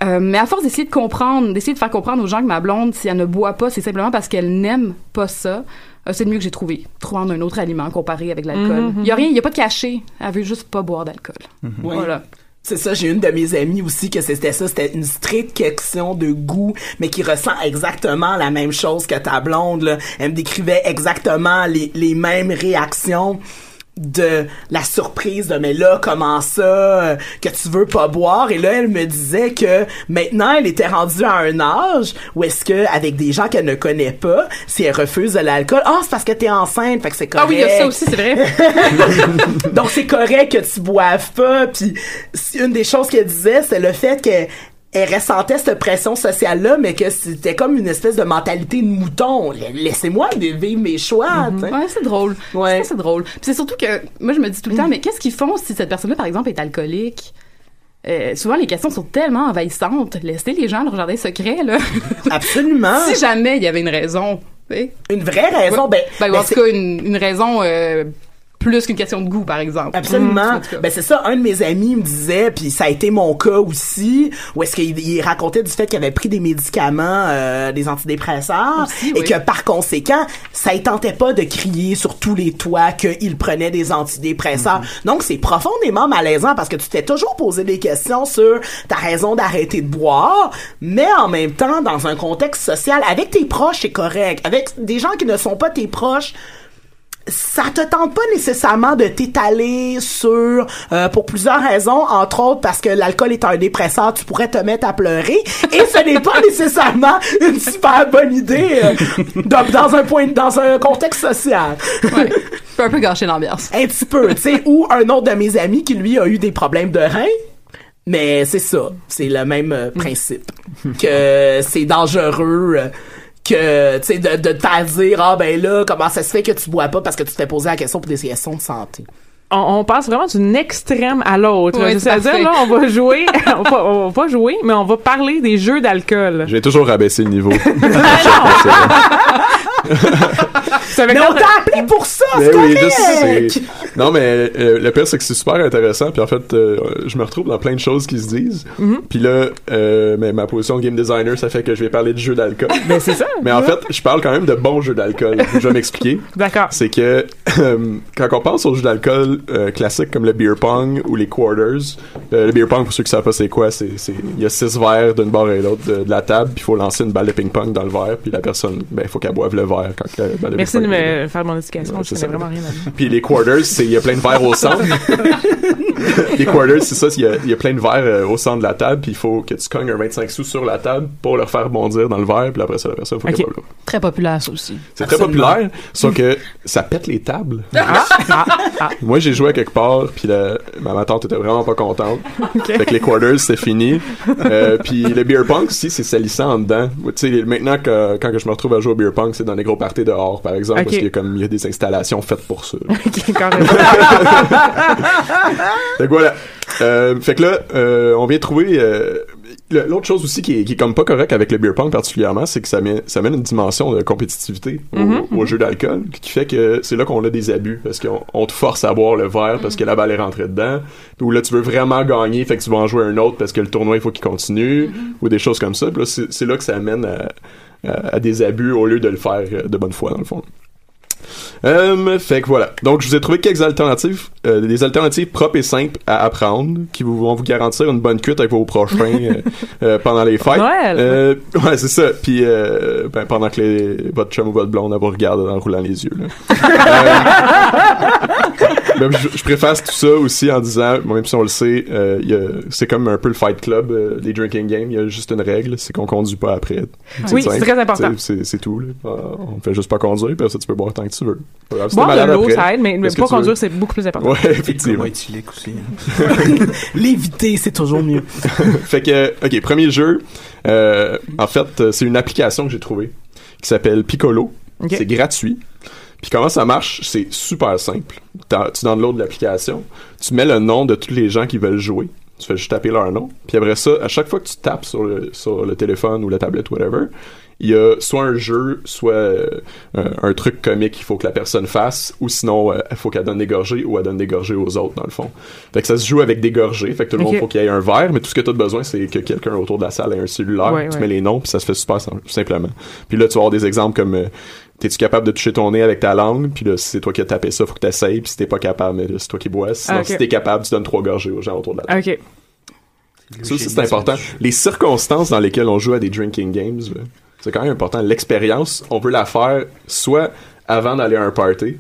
Speaker 7: Euh, mais à force d'essayer de comprendre, d'essayer de faire comprendre aux gens que ma blonde, si elle ne boit pas, c'est simplement parce qu'elle n'aime pas ça. Euh, c'est le mieux que j'ai trouvé. Prendre un autre aliment comparé avec l'alcool. Il
Speaker 4: Mhm.
Speaker 7: y a rien, il y a pas de cachet. Elle veut juste pas boire d'alcool.
Speaker 4: Oui.
Speaker 7: Voilà.
Speaker 4: C'est ça, j'ai une de mes amies aussi que c'était ça, c'était une stricte question de goût, mais qui ressent exactement la même chose que ta blonde. Là. Elle me décrivait exactement les, les mêmes réactions de la surprise de mais là comment ça euh, que tu veux pas boire? Et là elle me disait que maintenant elle était rendue à un âge où est-ce que avec des gens qu'elle ne connaît pas si elle refuse de l'alcool ah c'est parce que t'es enceinte fait que c'est correct
Speaker 7: Ah oui, il y a ça aussi, c'est vrai.
Speaker 4: donc c'est correct que tu boives pas. Puis une des choses qu'elle disait, c'est le fait qu'elle elle ressentait cette pression sociale-là, mais que c'était comme une espèce de mentalité de mouton. Laissez-moi vivre mes choix. sais.
Speaker 7: Ouais, c'est drôle. Ouais. C'est drôle. Puis c'est surtout que moi je me dis tout le temps, mais qu'est-ce qu'ils font si cette personne-là, par exemple, est alcoolique? Euh, souvent les questions sont tellement envahissantes. Laissez les gens leur jardin secret, là.
Speaker 4: Absolument.
Speaker 7: si jamais il y avait une raison.
Speaker 4: Une vraie raison,
Speaker 7: Ouais.
Speaker 4: ben-
Speaker 7: ou
Speaker 4: ben
Speaker 7: en tout cas une, une raison euh, plus qu'une question de goût, par exemple.
Speaker 4: Absolument.
Speaker 7: Mm.
Speaker 4: Ben c'est ça. Un de mes amis me disait, puis ça a été mon cas aussi, où est-ce qu'il il racontait du fait qu'il avait pris des médicaments, euh, des antidépresseurs,
Speaker 7: Aussi,
Speaker 4: et
Speaker 7: oui.
Speaker 4: que par conséquent, ça ne tentait pas de crier sur tous les toits qu'il prenait des antidépresseurs. Donc c'est profondément malaisant parce que tu t'es toujours posé des questions sur ta raison d'arrêter de boire, mais en même temps dans un contexte social, avec tes proches c'est correct, avec des gens qui ne sont pas tes proches ça te tente pas nécessairement de t'étaler sur euh, pour plusieurs raisons entre autres parce que l'alcool est un dépresseur tu pourrais te mettre à pleurer. Et ce n'est pas nécessairement une super bonne idée euh, dans, dans un point dans un contexte social.
Speaker 7: Ouais. peut un peu gâcher l'ambiance.
Speaker 4: Un petit peu tu sais ou un autre de mes amis qui lui a eu des problèmes de reins mais c'est ça. C'est le même euh, principe que c'est dangereux euh, que tu sais de, de te faire dire ah ben là comment ça se fait que tu bois pas parce que tu t'es posé la question pour des questions de santé
Speaker 2: On, on passe vraiment d'une extrême à l'autre. C'est-à-dire, là, on va jouer, on va, on va pas jouer, mais on va parler des jeux d'alcool.
Speaker 6: J'ai toujours rabaissé le niveau.
Speaker 4: mais on t'a appelé pour ça c'est
Speaker 6: oui,
Speaker 4: correct!
Speaker 6: Non, mais euh, le pire, c'est que c'est super intéressant. Puis en fait, euh, je me retrouve dans plein de choses qui se disent.
Speaker 2: Mhm.
Speaker 6: Puis là, euh, mais ma position de game designer, ça fait que je vais parler de jeux d'alcool.
Speaker 2: Mais c'est ça.
Speaker 6: Mais en fait, je parle quand même de bons jeux d'alcool. Je vais m'expliquer.
Speaker 2: D'accord.
Speaker 6: C'est que euh, quand on pense aux jeux d'alcool euh, classiques comme le beer pong ou les quarters, euh, le beer pong, pour ceux qui savent pas c'est quoi, c'est c'est- il y a six verres d'une barre et l'autre de, de la table, puis il faut lancer une balle de ping-pong dans le verre, puis la personne, ben, il faut qu'elle boive le verre quand la balle de
Speaker 2: Merci de me faire mon éducation. Je
Speaker 6: c'est
Speaker 2: connais vraiment rien là
Speaker 6: puis les quarters, c'est il y a plein de verres au centre. les quarters, c'est ça, il y, a, il y a plein de verres euh, au centre de la table, puis il faut que tu cognes un 25 sous sur la table pour leur faire bondir dans le verre, puis après ça, la personne, faut
Speaker 2: Ok.
Speaker 6: qu'elle
Speaker 7: très populaire ça aussi
Speaker 6: C'est très populaire, sauf que ça pète les tables.
Speaker 2: Ah, ah, ah.
Speaker 6: Moi, j'ai joué à quelque part, puis la- ma, ma tante était vraiment pas contente. Fait que les quarters, c'était fini. Euh, puis le beer pong aussi, c'est salissant en dedans. Tu sais, maintenant, que, quand que je me retrouve à jouer au beer pong, c'est dans des gros parties dehors, par exemple,
Speaker 2: Ok.
Speaker 6: parce qu'il y a comme il y a des installations faites pour ça.
Speaker 2: Ok, carrément.
Speaker 6: fait que voilà. Euh, fait que là, euh, on vient trouver. L'autre chose aussi qui est, qui est comme pas correct avec le beer pong particulièrement, c'est que ça met, ça mène une dimension de compétitivité au,
Speaker 2: Mhm,
Speaker 6: au jeu d'alcool, qui fait que c'est là qu'on a des abus, parce qu'on on te force à boire le verre parce que la balle est rentrée dedans, ou là tu veux vraiment gagner, fait que tu vas en jouer un autre parce que le tournoi il faut qu'il continue, ou des choses comme ça. Puis là, c'est là que ça amène à, à- à des abus au lieu de le faire euh, de bonne foi dans le fond. Euh, fait que voilà. Donc, je vous ai trouvé quelques alternatives, euh, des alternatives propres et simples à apprendre, qui vous, vont vous garantir une bonne cuite avec vos prochains euh, euh, pendant les fêtes.
Speaker 2: Noël.
Speaker 6: Ouais, c'est ça. Puis, ben, pendant que les, votre chum ou votre blonde vous regarde en roulant les yeux. Là. Euh, ben, je, je préface tout ça aussi en disant, même si on le sait, euh, c'est comme un peu le Fight Club, euh, les drinking games. Il y a juste une règle, c'est qu'on conduit pas après.
Speaker 2: Oui, c'est très important.
Speaker 6: C'est- tout. Là. Euh, on fait juste pas conduire, puis ça, tu peux boire tant que tu veux.
Speaker 2: Boire de l'eau, ça aide, mais, mais pas conduire, c'est beaucoup plus important.
Speaker 6: Ouais, effectivement.
Speaker 3: éthylique aussi. hein.
Speaker 4: l'éviter c'est toujours mieux
Speaker 6: fait que, ok, premier jeu. euh, en fait, euh, c'est une application que j'ai trouvée qui s'appelle Piccolo. C'est gratuit. Puis comment ça marche, c'est super simple. T'as- Tu downloads l'application, tu mets le nom de tous les gens qui veulent jouer. Tu fais juste taper leur nom. Puis après ça, à chaque fois que tu tapes sur le, sur le téléphone ou la tablette, whatever, il y a soit un jeu, soit euh, un, truc comique qu'il faut que la personne fasse, ou sinon, euh, il faut qu'elle donne des gorgées ou elle donne des gorgées aux autres, dans le fond. Fait que ça se joue avec des gorgées. Fait que tout le monde, faut qu'il y ait un verre, mais tout ce que tu as besoin, c'est que quelqu'un autour de la salle ait un cellulaire.
Speaker 2: Ouais,
Speaker 6: tu
Speaker 2: ouais.
Speaker 6: mets les noms, puis ça se fait super sim- simplement. Puis là, tu vas avoir des exemples comme... euh, T'es-tu capable de toucher ton nez avec ta langue? Puis là, si c'est toi qui as tapé ça, faut que t'essayes. Puis si t'es pas capable, mais là, c'est toi qui bois. Sinon, si t'es capable, tu donnes trois gorgées aux gens autour de la table.
Speaker 2: Ok.
Speaker 6: Ça c'est important. Les circonstances dans lesquelles on joue à des drinking games, c'est quand même important. L'expérience, on veut la faire soit avant d'aller à un party,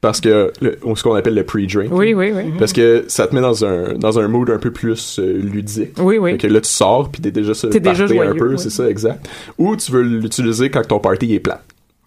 Speaker 6: parce que le- ou ce qu'on appelle le pre-drink.
Speaker 2: Oui, oui, oui.
Speaker 6: Parce que ça te met dans un dans un mood un peu plus euh, ludique.
Speaker 2: Oui, oui.
Speaker 6: Fait que là tu sors puis t'es déjà sur le
Speaker 2: déjà
Speaker 6: un peu,
Speaker 2: oui.
Speaker 6: c'est ça exact. Ou tu veux l'utiliser quand ton party est plat.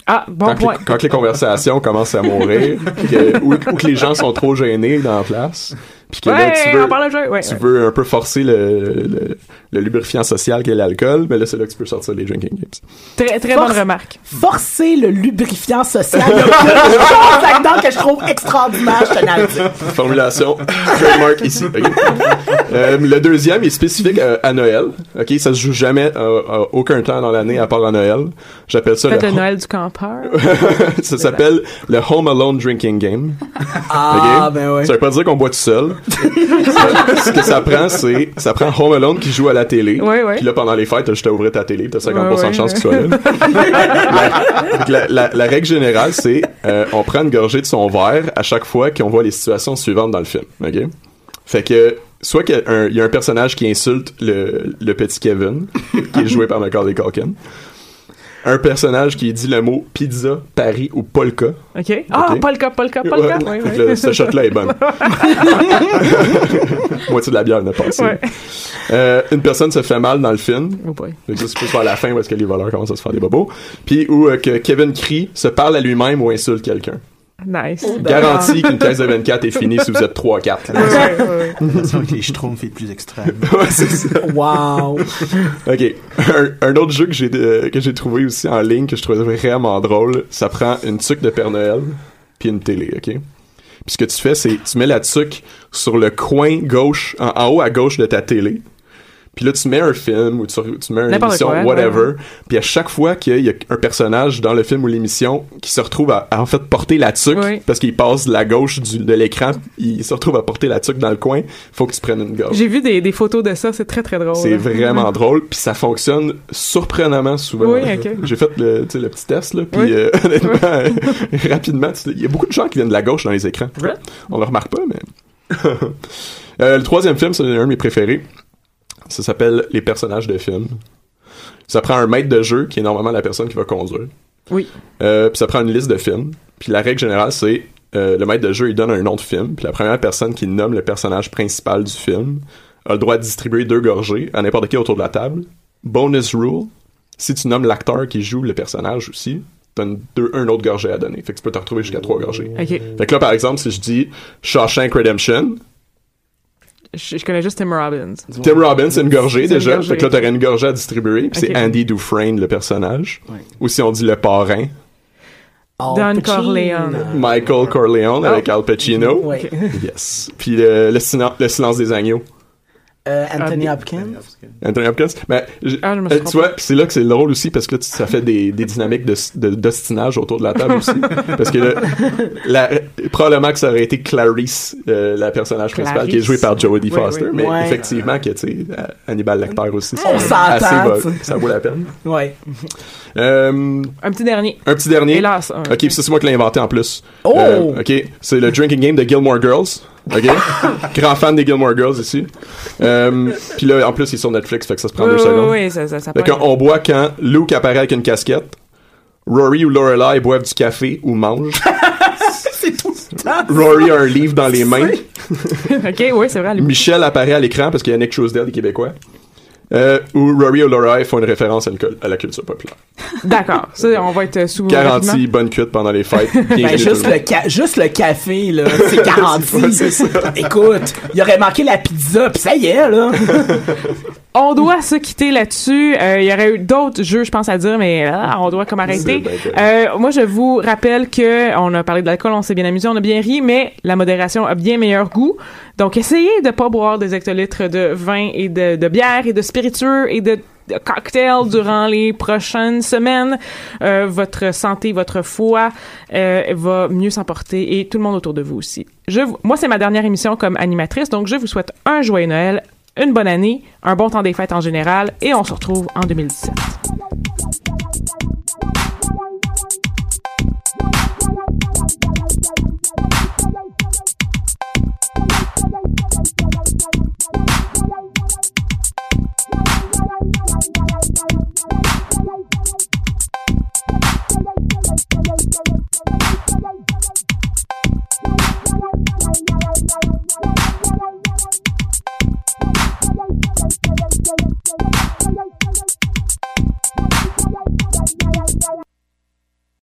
Speaker 2: Ah, bon
Speaker 6: quand,
Speaker 2: point.
Speaker 6: les, quand les conversations commencent à mourir, puis que- ou, ou que les gens sont trop gênés dans la place, puis que
Speaker 2: Ouais,
Speaker 6: là, tu veux,
Speaker 2: on parle de jeu, ouais,
Speaker 6: tu
Speaker 2: ouais.
Speaker 6: veux un peu forcer le, le, le lubrifiant social qu'est l'alcool, mais là, c'est là que tu peux sortir les drinking games.
Speaker 2: Très, très
Speaker 4: Force-
Speaker 2: bonne remarque.
Speaker 4: Forcer le lubrifiant social. Il y a que je trouve extraordinaire, je tenais à le dire.
Speaker 6: Formulation trademark ici. Euh, le deuxième est spécifique euh, à Noël. Ok, ça se joue jamais euh, à aucun temps dans l'année à part à Noël. J'appelle ça
Speaker 2: Faites
Speaker 6: le
Speaker 2: le Noël du campeur.
Speaker 6: ça s'appelle le Home Alone Drinking Game.
Speaker 4: Ah,
Speaker 6: Ok?
Speaker 4: ben ouais.
Speaker 6: Ça veut pas dire qu'on boit tout seul. Ce que ça prend, c'est ça prend Home Alone qui joue à la télé. Puis là, pendant les fêtes, juste à ouvrir ta télé, t'as 50%
Speaker 2: Ouais, ouais,
Speaker 6: de chance qu'il soit là. la, la, la- la règle générale, c'est euh, on prend une gorgée de son verre à chaque fois qu'on voit les situations suivantes dans le film. Ok? Fait que soit qu'il y a un, il y a un personnage qui insulte le, le petit Kevin, qui est joué par Macaulay Culkin. Un personnage qui dit le mot pizza, Paris ou polka.
Speaker 2: OK. Ah, le le pas le cas.
Speaker 6: Ouais.
Speaker 2: Ouais, ouais.
Speaker 6: là, ce shot-là est bonne. Moitié de la bière n'est pas passée.
Speaker 2: Ouais.
Speaker 6: Euh, une personne se fait mal dans le film.
Speaker 2: Oh boy.
Speaker 6: Ça, c'est plus vers la fin où est-ce que les voleurs commencent à se faire des bobos. Puis où euh, que Kevin crie, se parle à lui-même ou insulte quelqu'un.
Speaker 2: Nice.
Speaker 6: Garantie qu'une caisse de 24 est finie si vous êtes 3-4.
Speaker 3: C'est avec les schtroumpfs et plus extrêmes.
Speaker 6: ouais, c'est ça.
Speaker 4: Wow.
Speaker 6: OK. Un, un autre jeu que j'ai euh, que j'ai trouvé aussi en ligne que je trouvais vraiment drôle, ça prend une tuque de Père Noël puis une télé, OK? Puis ce que tu fais, c'est tu mets la tuque sur le coin gauche, en, en haut à gauche de ta télé. Puis là, tu mets un film ou tu, tu mets une émission,
Speaker 2: quoi,
Speaker 6: whatever. Puis à chaque fois qu'il y a un personnage dans le film ou l'émission qui se retrouve à, à, en fait porter la tuque
Speaker 2: Oui.
Speaker 6: parce qu'il passe de la gauche du, de l'écran, il se retrouve à porter la tuque dans le coin, faut que tu prennes une gorge.
Speaker 2: J'ai vu des, des photos de ça, c'est très très drôle.
Speaker 6: C'est vraiment drôle, puis ça fonctionne surprenamment souvent.
Speaker 2: Oui, ok.
Speaker 6: J'ai fait le, le petit test, là, puis
Speaker 2: Oui.
Speaker 6: euh, honnêtement, euh, rapidement, il y a beaucoup de gens qui viennent de la gauche dans les écrans. On le remarque pas, mais... Euh, le troisième film, c'est un de mes préférés. Ça s'appelle Les personnages de film. Ça prend un maître de jeu, qui est normalement la personne qui va conduire.
Speaker 2: Oui.
Speaker 6: Euh, puis ça prend une liste de films. Puis la règle générale, c'est euh, le maître de jeu, il donne un nom de film. Puis la première personne qui nomme le personnage principal du film a le droit de distribuer deux gorgées à n'importe qui autour de la table. Bonus rule, si tu nommes l'acteur qui joue le personnage aussi, t'as une, deux, un autre gorgée à donner. Fait que tu peux te retrouver jusqu'à trois gorgées.
Speaker 2: OK.
Speaker 6: Fait que là, par exemple, si je dis Shawshank Redemption,
Speaker 2: Je, je connais juste Tim Robbins.
Speaker 6: Tim Robbins, c'est une gorgée
Speaker 2: C'est une
Speaker 6: déjà.
Speaker 2: gorgée.
Speaker 6: Fait que là, t'aurais une gorgée à distribuer. Puis c'est Andy Dufresne, le personnage. Ou si on dit le parrain.
Speaker 2: Don Corleone.
Speaker 6: Michael Corleone avec Al Pacino.
Speaker 4: Oui.
Speaker 6: Yes. Puis le, le, silen- le silence des agneaux.
Speaker 4: Euh, Anthony Hopkins.
Speaker 6: Anthony Hopkins.
Speaker 2: Ah, je me suis
Speaker 6: euh, tu vois, c'est là que c'est drôle aussi parce que là, tu- ça fait des, des dynamiques de, de- d'ostinage autour de la table aussi. parce que là, la- probablement que ça aurait été Clarice, euh, la personnage principale, qui est jouée par Jodie
Speaker 4: Oui,
Speaker 6: Foster.
Speaker 4: oui.
Speaker 6: Mais
Speaker 4: Ouais.
Speaker 6: effectivement, que, tu sais, euh, Hannibal Lecter aussi.
Speaker 4: On
Speaker 6: c'est
Speaker 4: s'entend.
Speaker 6: Ça vaut la peine.
Speaker 4: Ouais.
Speaker 6: Euh,
Speaker 2: Un petit dernier.
Speaker 6: un petit dernier.
Speaker 2: Hélas, un.
Speaker 6: Ok, ça, c'est moi qui l'ai inventé en plus.
Speaker 4: Oh!
Speaker 6: Euh, ok, c'est le drinking game de Gilmore Girls. Ok, grand fan des Gilmore Girls ici. Euh, puis là, en plus, il est sur Netflix, fait que ça se prend
Speaker 2: Oui,
Speaker 6: deux
Speaker 2: oui,
Speaker 6: secondes.
Speaker 2: oui, ça, ça, ça
Speaker 6: Fait
Speaker 2: pogne.
Speaker 6: qu'on boit quand Luke apparaît avec une casquette, Rory ou Lorelai boivent du café ou mangent.
Speaker 4: c'est tout le temps.
Speaker 6: Rory a un livre dans les mains.
Speaker 2: ok, oui, c'est vrai.
Speaker 6: Michel apparaît à l'écran parce qu'il y a Nick Truesdale, des Québécois. Euh, ou Rory ou Lorelai font une référence à, la culture populaire.
Speaker 2: D'accord. Ça, on va être sous.
Speaker 6: Garantie,
Speaker 2: rapidement.
Speaker 6: bonne cuite pendant les fêtes.
Speaker 4: Ben, juste,
Speaker 6: le
Speaker 4: le
Speaker 6: monde.
Speaker 4: ca- juste le café, là, c'est garanti. Écoute, il aurait manqué la pizza, puis ça y est, là.
Speaker 2: On doit se quitter là-dessus. Euh, Il y aurait eu d'autres jeux, je pense, à dire, mais ah, on doit comme arrêter. Euh, moi, je vous rappelle que on a parlé de l'alcool, on s'est bien amusé, on a bien ri, mais la modération a bien meilleur goût. Donc, essayez de pas boire des hectolitres de vin et de, de bière et de spiritueux et de cocktails durant les prochaines semaines. Euh, votre santé, votre foie euh, va mieux s'emporter et tout le monde autour de vous aussi. Je, vous- moi, c'est ma dernière émission comme animatrice, donc je vous souhaite un joyeux Noël, une bonne année, un bon temps des fêtes en général et on se retrouve en 2017. Thank.